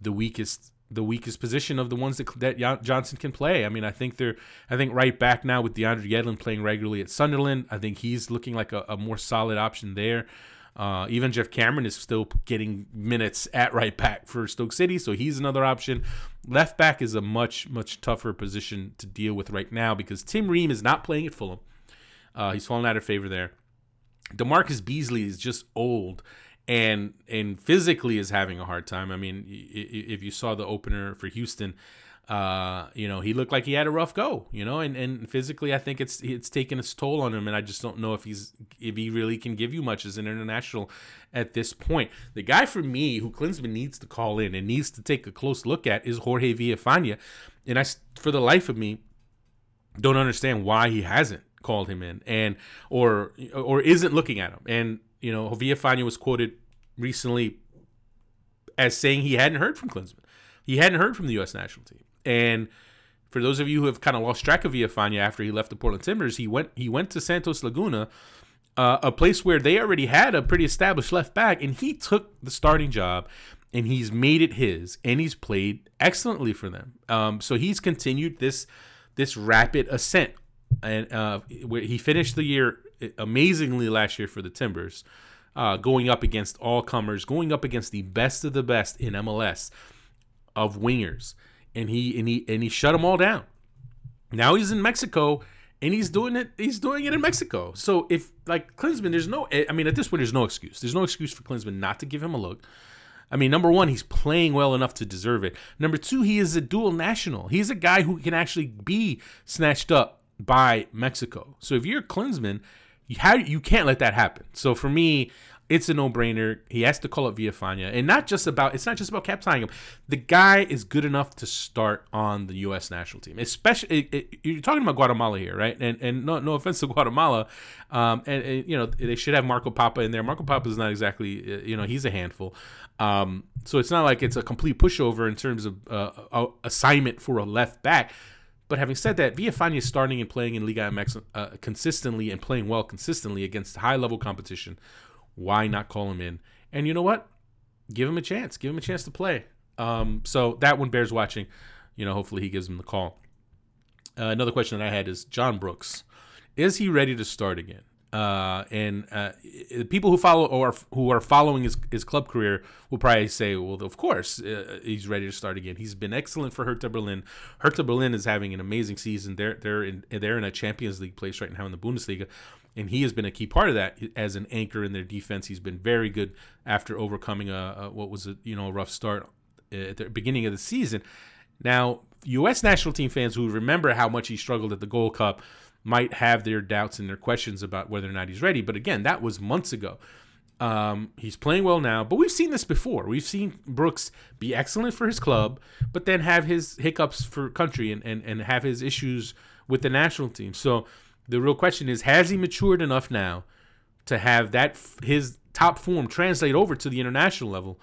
the weakest the weakest position of the ones that, that Johnson can play. I mean, I think they're I think right back now with DeAndre Yedlin playing regularly at Sunderland. I think he's looking like a, a more solid option there. Uh, even Geoff Cameron is still getting minutes at right back for Stoke City, so he's another option. Left back is a much much tougher position to deal with right now because Tim Ream is not playing at Fulham. Uh, he's fallen out of favor there. DaMarcus Beasley is just old and and physically is having a hard time. I mean, if you saw the opener for Houston, uh, you know, he looked like he had a rough go, you know, and, and physically I think it's it's taken its toll on him and I just don't know if he's if he really can give you much as an international at this point. The guy for me who Klinsmann needs to call in and needs to take a close look at is Jorge Villafaña. And I for the life of me don't understand why he hasn't called him in and or or isn't looking at him. And you know, Javier Villafaña was quoted recently as saying he hadn't heard from Klinsmann. He hadn't heard from the U.S. national team. And for those of you who have kind of lost track of Villafaña after he left the Portland Timbers, he went he went to Santos Laguna, uh, a place where they already had a pretty established left back, and he took the starting job, and he's made it his, and he's played excellently for them. Um, so he's continued this this rapid ascent, and uh, he finished the year amazingly last year for the Timbers, uh, going up against all comers, going up against the best of the best in MLS of wingers, and he and he and he shut them all down. Now he's in Mexico, and he's doing it. He's doing it in Mexico. So if like Klinsmann, there's no. I mean, at this point, there's no excuse. There's no excuse for Klinsmann not to give him a look. I mean, number one, he's playing well enough to deserve it. Number two, he is a dual national. He's a guy who can actually be snatched up by Mexico. So if you're Klinsmann, how you can't let that happen. So for me, it's a no-brainer. He has to call up Villafaña, and not just about it's not just about captaining him. The guy is good enough to start on the U.S. national team. Especially it, it, you're talking about Guatemala here, right? And and no no offense to Guatemala, um, and, and, you know they should have Marco Pappa in there. Marco Pappa is not exactly uh, you know he's a handful. Um, so it's not like it's a complete pushover in terms of uh, assignment for a left back. But having said that, Villafaña is starting and playing in Liga MX uh, consistently and playing well consistently against high level competition. Why not call him in? And you know what? Give him a chance. Give him a chance to play. Um, so that one bears watching. You know, hopefully he gives him the call. Uh, another question that I had is John Brooks. Is he ready to start again? Uh, and uh, people who follow or who are following his, his club career will probably say, well, of course, uh, he's ready to start again. He's been excellent for Hertha Berlin. Hertha Berlin is having an amazing season. They're they're in they're in a Champions League place right now in the Bundesliga, and he has been a key part of that as an anchor in their defense. He's been very good after overcoming a, a what was a you know a rough start at the beginning of the season. Now, U.S. national team fans who remember how much he struggled at the Gold Cup might have their doubts and their questions about whether or not he's ready. But again, that was months ago. Um, he's playing well now, but we've seen this before. We've seen Brooks be excellent for his club, but then have his hiccups for country and, and, and have his issues with the national team. So the real question is, has he matured enough now to have that his top form translate over to the international level?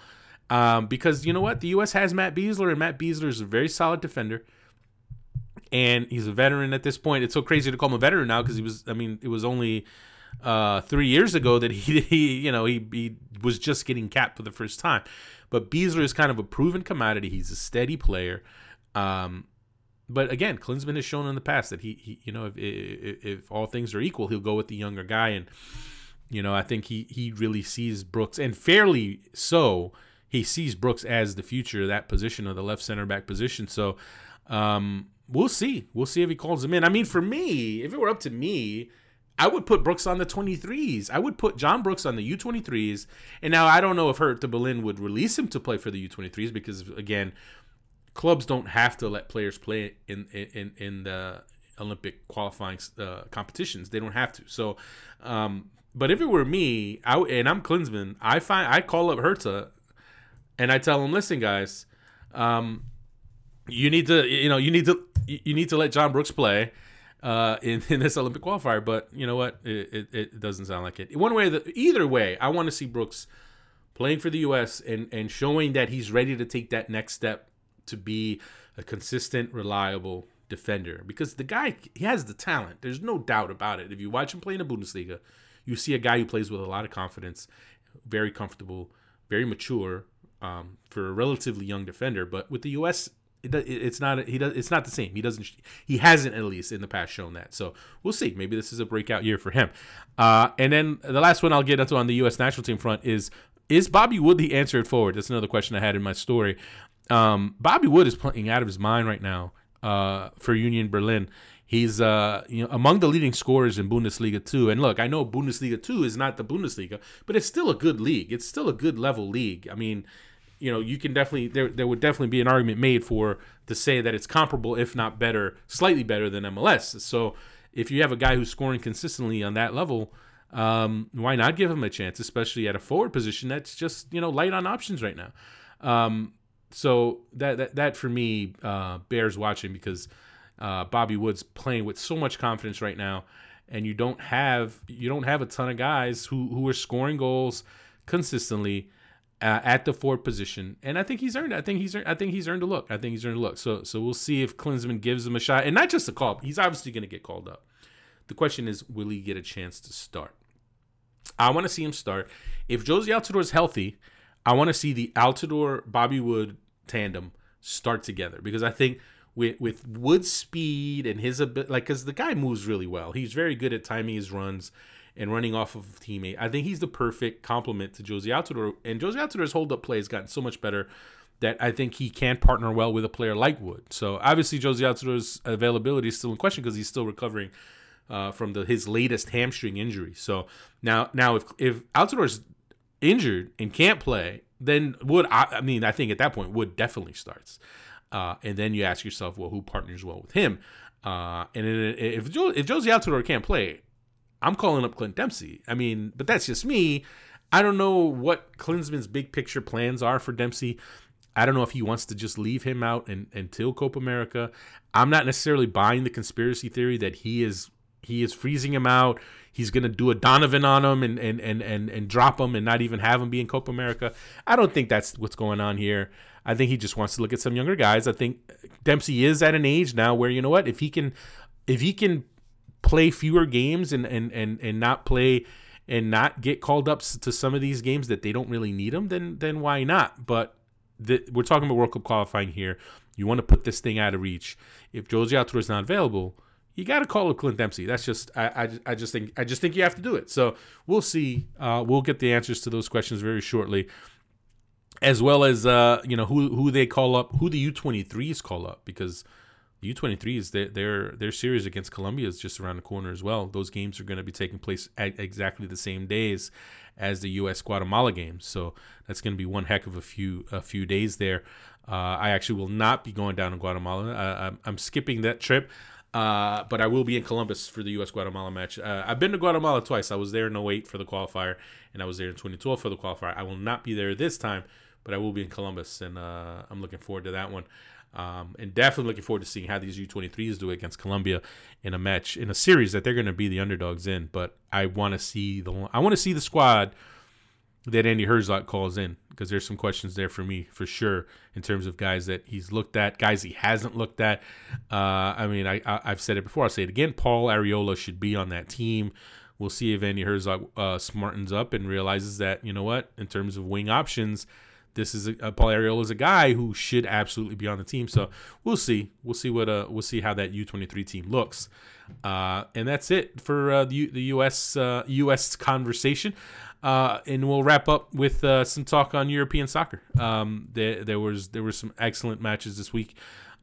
Um, because you know what, the U.S. has Matt Besler, and Matt Besler is a very solid defender and he's a veteran at this point. It's so crazy to call him a veteran now because he was. I mean, it was only uh, three years ago that he, he you know, he, he was just getting capped for the first time. But Besler is kind of a proven commodity. He's a steady player. Um, but again, Klinsmann has shown in the past that he, he you know, if, if, if all things are equal, he'll go with the younger guy. And you know, I think he he really sees Brooks, and fairly so. He sees Brooks as the future of that position of the left center back position. So, um, we'll see. We'll see if he calls him in. I mean, for me, if it were up to me, I would put Brooks on the 23s. I would put John Brooks on the U23s. And now I don't know if Hertha Berlin would release him to play for the U23s because again, clubs don't have to let players play in in in the Olympic qualifying uh, competitions. They don't have to. So, um, but if it were me, I and I'm Klinsmann, I find I call up Hertha, and I tell him, listen, guys, um, you need to you know you need to you need to let John Brooks play uh, in, in this Olympic qualifier. But you know what? It, it, it doesn't sound like it. One way, that either way, I want to see Brooks playing for the U.S. and and showing that he's ready to take that next step to be a consistent, reliable defender. Because the guy, he has the talent. There's no doubt about it. If you watch him play in the Bundesliga, you see a guy who plays with a lot of confidence, very comfortable, very mature. Um, for a relatively young defender, but with the U.S it, it's not he does it's not the same. He doesn't he hasn't at least in the past shown that. So we'll see. Maybe this is a breakout year for him. Uh, and then the last one I'll get into on the U.S. national team front is is Bobby Wood the answer forward? That's another question I had in my story. Um, Bobby Wood is playing out of his mind right now uh, for Union Berlin. He's uh, you know among the leading scorers in Bundesliga 2. And look, I know Bundesliga 2 is not the Bundesliga, but it's still a good league. It's still a good level league. I mean, you know, you can definitely there there would definitely be an argument made for to say that it's comparable, if not better, slightly better than MLS. So if you have a guy who's scoring consistently on that level, um, why not give him a chance, especially at a forward position that's just you know light on options right now. Um, so that that that for me uh, bears watching because uh, Bobby Wood's playing with so much confidence right now, and you don't have you don't have a ton of guys who who are scoring goals consistently uh, at the forward position, and I think he's earned. I think he's. Earned, I think he's earned a look. I think he's earned a look. So, so we'll see if Klinsmann gives him a shot, and not just a call. He's obviously going to get called up. The question is, will he get a chance to start? I want to see him start. If Jozy Altidore is healthy, I want to see the Altidore Bobby Wood tandem start together because I think with with Wood's speed and his ability, like, because the guy moves really well. He's very good at timing his runs and running off of teammate. I think he's the perfect complement to Jozy Altidore. And Jozy Altidore's hold up play has gotten so much better that I think he can partner well with a player like Wood. So obviously Jozy Altidore's availability is still in question because he's still recovering uh, from the his latest hamstring injury. So now now if if Altidore's injured and can't play, then Wood I, I mean I think at that point Wood definitely starts. Uh, and then you ask yourself, well, who partners well with him? Uh, and if if Jozy Altidore can't play, I'm calling up Clint Dempsey. I mean, but that's just me. I don't know what Klinsmann's big picture plans are for Dempsey. I don't know if he wants to just leave him out and, until Copa America. I'm not necessarily buying the conspiracy theory that he is he is freezing him out. He's gonna do a Donovan on him and and and and, and drop him and not even have him be in Copa America. I don't think that's what's going on here. I think he just wants to look at some younger guys. I think Dempsey is at an age now where you know what if he can if he can play fewer games and and and and not play and not get called up to some of these games that they don't really need them, then then why not? But the, we're talking about World Cup qualifying here. You want to put this thing out of reach. If Jozy Altidore is not available, you got to call up Clint Dempsey. That's just I, I, I just think I just think you have to do it. So we'll see. Uh, we'll get the answers to those questions very shortly, as well as uh, you know who who they call up, who the U23s call up because the U23s their their their series against Colombia is just around the corner as well. Those games are going to be taking place at exactly the same days as the U.S. Guatemala games, so that's going to be one heck of a few a few days there. Uh, I actually will not be going down to Guatemala. Uh, I'm skipping that trip. Uh, but I will be in Columbus for the U.S. Guatemala match. Uh, I've been to Guatemala twice. I was there in 08 for the qualifier, and I was there in 2012 for the qualifier. I will not be there this time, but I will be in Columbus, and uh, I'm looking forward to that one. Um, and definitely looking forward to seeing how these U23s do against Colombia in a match in a series that they're going to be the underdogs in. But I want to see the I want to see the squad that Andi Herzog calls in because there's some questions there for me for sure in terms of guys that he's looked at, guys he hasn't looked at. Uh, I mean, I, I have said it before. I'll say it again. Paul Arriola should be on that team. We'll see if Andi Herzog uh, smartens up and realizes that you know what, in terms of wing options, this is a, uh, Paul Arriola is a guy who should absolutely be on the team. So we'll see. We'll see what uh we'll see how that U23 team looks. Uh, and that's it for uh, the the US uh, US conversation. Uh, and we'll wrap up with uh, some talk on European soccer. Um, there, there was there were some excellent matches this week.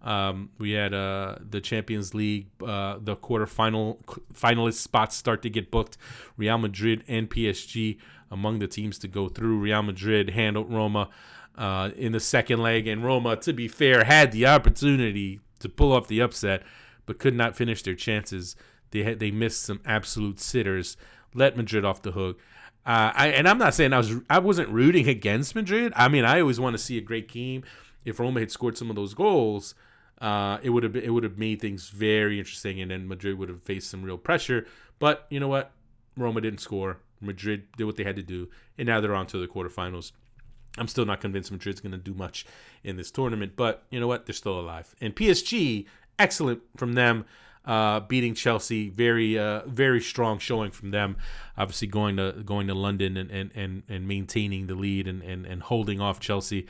Um, we had uh, the Champions League, uh, the quarterfinal finalist spots start to get booked. Real Madrid and PSG among the teams to go through. Real Madrid handled Roma uh, in the second leg, and Roma, to be fair, had the opportunity to pull off the upset, but could not finish their chances. They had they missed some absolute sitters, let Madrid off the hook. Uh, I, and I'm not saying I was I wasn't rooting against Madrid. I mean, I always want to see a great team. If Roma had scored some of those goals, uh, it would have it would have made things very interesting, and then Madrid would have faced some real pressure. But you know what? Roma didn't score. Madrid did what they had to do, and now they're on to the quarterfinals. I'm still not convinced Madrid's going to do much in this tournament, but you know what? They're still alive. And PSG, excellent from them uh, beating Chelsea. Very uh, very strong showing from them. Obviously going to going to London and and, and, and maintaining the lead and, and, and holding off Chelsea.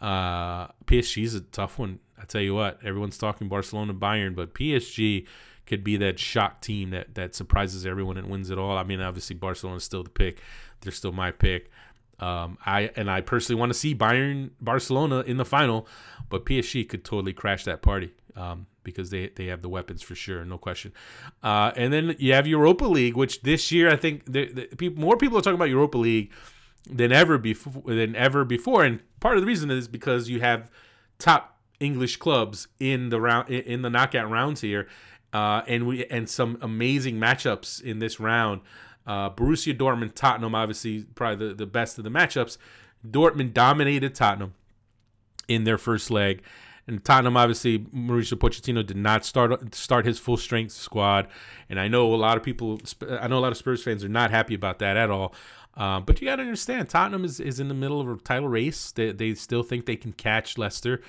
Uh, PSG is a tough one. I tell you what, everyone's talking Barcelona, Bayern, but PSG could be that shock team that that surprises everyone and wins it all. I mean, obviously Barcelona is still the pick. They're still my pick. Um, I and I personally want to see Bayern Barcelona in the final, but PSG could totally crash that party. Um, because they, they have the weapons for sure, no question. Uh, and then you have Europa League, which this year I think the, the people more people are talking about Europa League than ever before than ever before, and part of the reason is because you have top English clubs in the round in the knockout rounds here, uh, and we and some amazing matchups in this round. Uh, Borussia Dortmund, Tottenham, obviously probably the, the best of the matchups. Dortmund dominated Tottenham in their first leg. And Tottenham, obviously, Mauricio Pochettino did not start start his full strength squad, and I know a lot of people, I know a lot of Spurs fans are not happy about that at all. Um, but you got to understand, Tottenham is, is in the middle of a title race. They, they still think they can catch Leicester,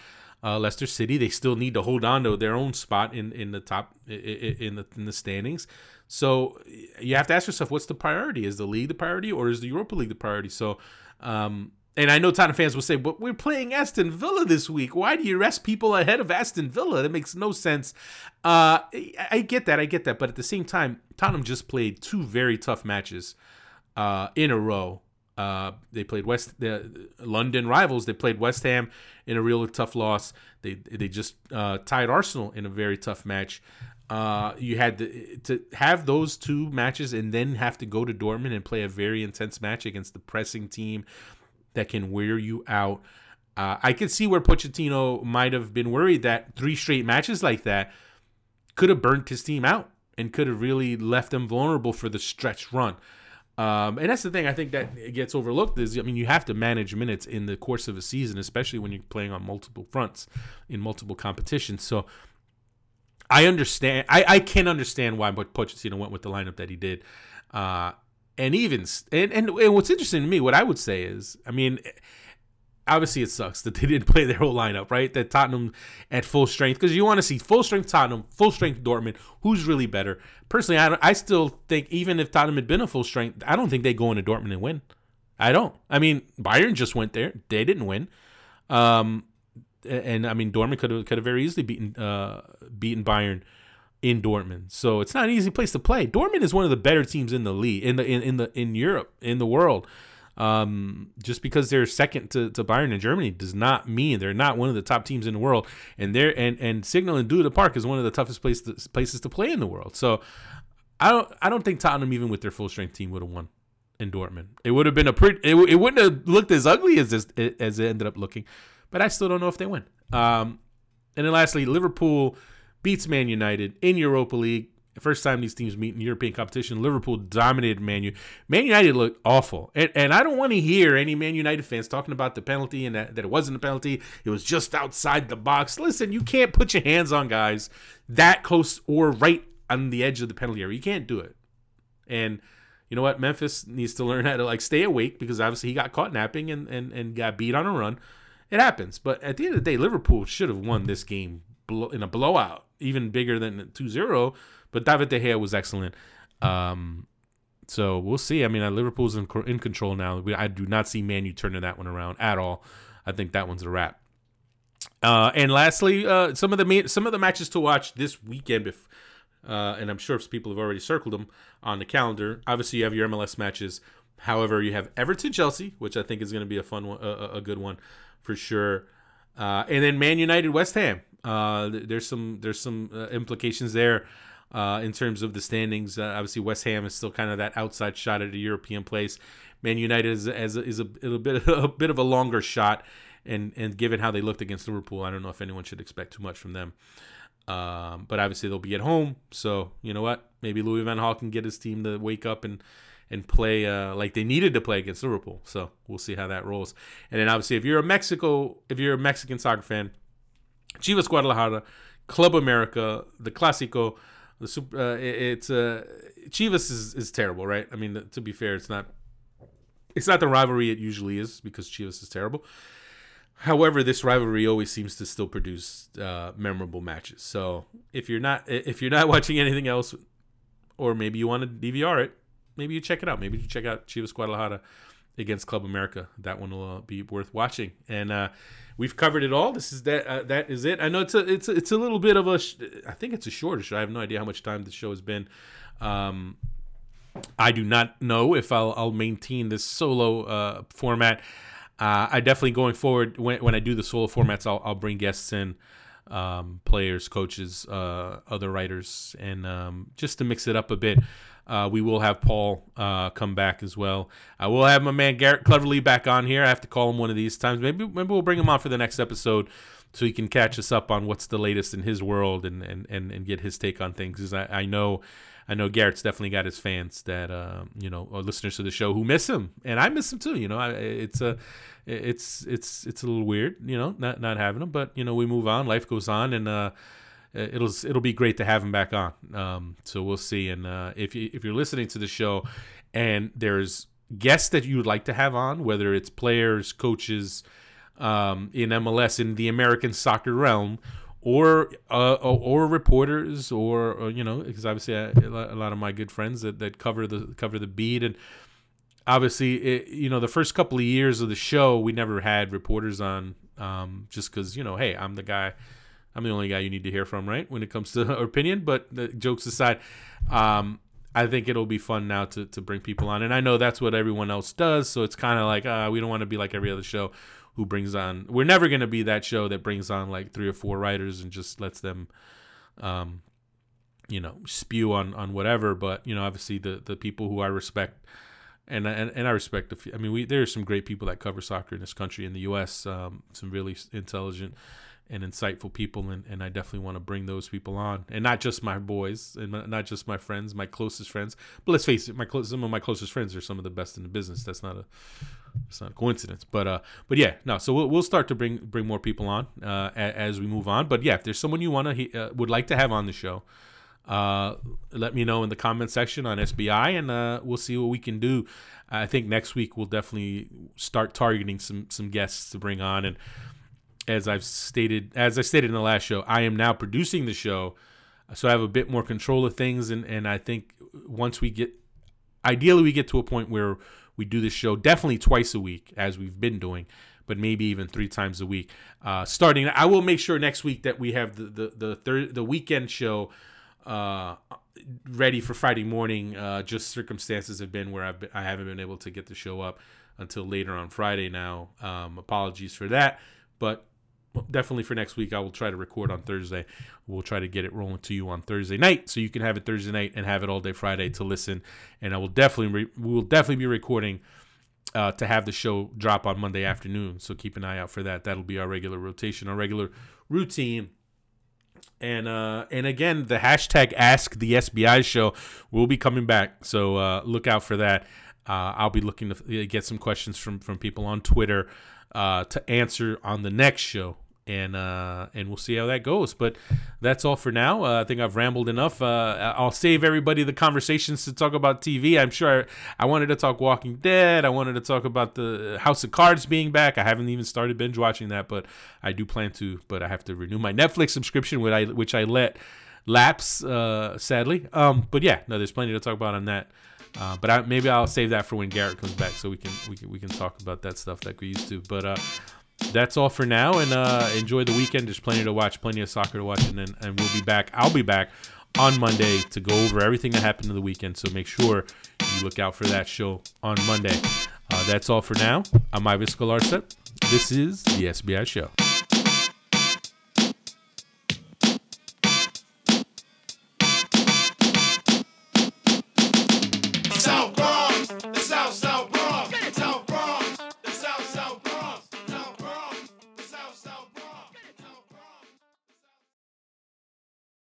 uh, Leicester City. They still need to hold on to their own spot in, in the top in the in the standings. So you have to ask yourself, what's the priority? Is the league the priority, or is the Europa League the priority? So um, and I know Tottenham fans will say, but we're playing Aston Villa this week. Why do you rest people ahead of Aston Villa? That makes no sense. Uh, I get that. I get that. But at the same time, Tottenham just played two very tough matches uh, in a row. Uh, they played West the London rivals. They played West Ham in a real tough loss. They they just uh, tied Arsenal in a very tough match. Uh, you had to, to have those two matches and then have to go to Dortmund and play a very intense match against the pressing team that can wear you out. Uh, I could see where Pochettino might have been worried that three straight matches like that could have burnt his team out and could have really left them vulnerable for the stretch run. Um, and that's the thing I think that gets overlooked is I mean you have to manage minutes in the course of a season, especially when you're playing on multiple fronts in multiple competitions. So I understand. I, I can understand why but Pochettino went with the lineup that he did. Uh, and even and, and, and what's interesting to me, what I would say is, I mean, obviously it sucks that they didn't play their whole lineup, right? That Tottenham at full strength because you want to see full strength Tottenham, full strength Dortmund. Who's really better? Personally, I, I still think even if Tottenham had been a full strength, I don't think they go into Dortmund and win. I don't. I mean, Bayern just went there; they didn't win. Um, and I mean, Dortmund could have could have very easily beaten uh, beaten Bayern in Dortmund. So it's not an easy place to play. Dortmund is one of the better teams in the league in the in, in the in Europe in the world. Um, just because they're second to, to Bayern in Germany does not mean they're not one of the top teams in the world. And they're and and Signal Iduna Park is one of the toughest place to, places to play in the world. So I don't I don't think Tottenham even with their full strength team would have won in Dortmund. It would have been a pretty. It, it wouldn't have looked as ugly as this as it ended up looking. But I still don't know if they win. Um, and then lastly, Liverpool beats Man United in Europa League. First time these teams meet in European competition, Liverpool dominated Man United. Man United looked awful. And, and I don't want to hear any Man United fans talking about the penalty and that, that it wasn't a penalty. It was just outside the box. Listen, you can't put your hands on guys that close or right on the edge of the penalty area. You can't do it. And you know what? Memphis needs to learn how to like stay awake because obviously he got caught napping and, and, and got beat on a run. It happens. But at the end of the day, Liverpool should have won this game in a blowout, even bigger than 2 0. But David De Gea was excellent. Um, so we'll see. I mean, uh, Liverpool's in, in control now. We, I do not see Manu turning that one around at all. I think that one's a wrap. Uh, and lastly, uh, some of the some of the matches to watch this weekend, if, uh, and I'm sure people have already circled them on the calendar. Obviously, you have your MLS matches. However, you have Everton Chelsea, which I think is going to be a fun one, a, a good one for sure. Uh, and then Man United West Ham. Uh, there's some there's some implications there uh, in terms of the standings. Uh, obviously, West Ham is still kind of that outside shot at a European place. Man United is, is, is a, bit a bit of a longer shot, and and given how they looked against Liverpool, I don't know if anyone should expect too much from them. Um, but obviously, they'll be at home, so you know what? Maybe Louis Van Gaal can get his team to wake up and and play uh, like they needed to play against Liverpool. So we'll see how that rolls. And then obviously, if you're a Mexico, if you're a Mexican soccer fan, Chivas Guadalajara, Club America, the Clásico, the super, uh, it, it's uh, Chivas is, is terrible, right? I mean, to be fair, it's not it's not the rivalry it usually is because Chivas is terrible. However, this rivalry always seems to still produce uh, memorable matches. So if you're not if you're not watching anything else, or maybe you want to DVR it, maybe you check it out. Maybe you check out Chivas Guadalajara against Club America. That one will uh, be worth watching. And uh, we've covered it all. This is that. Uh, that is it. I know it's a it's a, it's a little bit of a. Sh- I think it's a shorter show. I have no idea how much time the show has been. Um, I do not know if I'll, I'll maintain this solo uh, format. Uh, I definitely going forward when, when I do the solo formats, I'll, I'll bring guests in, um, players, coaches, uh, other writers, and um, just to mix it up a bit. Uh, we will have Paul uh, come back as well. I will have my man Garrett Cleverly back on here. I have to call him one of these times. Maybe maybe we'll bring him on for the next episode so he can catch us up on what's the latest in his world and and, and, and get his take on things. Because I, I know I know Garrett's definitely got his fans that uh, you know listeners to the show who miss him, and I miss him too. You know, I, it's a it's it's it's a little weird, you know, not not having him, but you know we move on, life goes on, and. uh uh, it'll it'll be great to have him back on. Um, so we'll see. And uh, if you if you're listening to the show, and there's guests that you would like to have on, whether it's players, coaches um, in MLS in the American soccer realm, or uh, or, reporters, or, or, you know, because obviously I, a lot of my good friends that, that cover the cover the beat and. Obviously, it, you know the first couple of years of the show, we never had reporters on, um, just because you know, hey, I'm the guy I'm the only guy you need to hear from, right? When it comes to opinion. But the jokes aside, um, I think it'll be fun now to, to bring people on. And I know that's what everyone else does. So it's kind of like, uh, we don't want to be like every other show who brings on, we're never going to be that show that brings on like three or four writers and just lets them, um, you know, spew on, on whatever. But, you know, obviously the, the people who I respect, and, and, and I respect, The, I mean, we, there are some great people that cover soccer in this country, in the U.S., um, some really intelligent and insightful people and, and i definitely want to bring those people on. And not just my boys and not just my friends my closest friends. But let's face it my close, some of my closest friends are some of the best in the business. That's not a it's not a coincidence. But uh but yeah no so we'll, we'll start to bring bring more people on uh as we move on. But yeah if there's someone you want to uh, would like to have on the show uh, let me know in the comment section on SBI, and uh, we'll see what we can do. I think next week we'll definitely start targeting some some guests to bring on, and as I've stated, as I stated in the last show, I am now producing the show, so I have a bit more control of things, and and I think once we get, ideally, we get to a point where we do this show definitely twice a week as we've been doing, but maybe even three times a week. Uh, starting, I will make sure next week that we have the the the third the weekend show. uh, ready for Friday morning. Uh, just circumstances have been where I've been, I haven't been able to get the show up until later on Friday. Now, um, apologies for that, but definitely for next week, I will try to record on Thursday. We'll try to get it rolling to you on Thursday night, so you can have it Thursday night and have it all day Friday to listen. And I will definitely re- we will definitely be recording. Uh, to have the show drop on Monday afternoon, so keep an eye out for that. That'll be our regular rotation, our regular routine and uh, and again, the hashtag Ask the SBI Show will be coming back, so uh, look out for that. Uh, I'll be looking to get some questions from from people on Twitter uh, to answer on the next show and uh, and we'll see how that goes. But that's all for now. Uh, I think I've rambled enough. Uh, I'll save everybody the conversations to talk about TV. I'm sure I, I, wanted to talk Walking Dead. I wanted to talk about the House of Cards being back. I haven't even started binge watching that, but I do plan to. But I have to renew my Netflix subscription, which I which I let lapse uh, sadly. Um, but yeah, no, there's plenty to talk about on that. Uh, but I, maybe I'll save that for when Garrett comes back, so we can we can we can talk about that stuff like we used to. But uh, that's all for now. And uh, enjoy the weekend. There's plenty to watch, plenty of soccer to watch, and then and we'll be back. I'll be back on Monday to go over everything that happened in the weekend. So make sure you look out for that show on Monday. Uh, that's all for now. I'm Ives Galarcep. This is the SBI Show.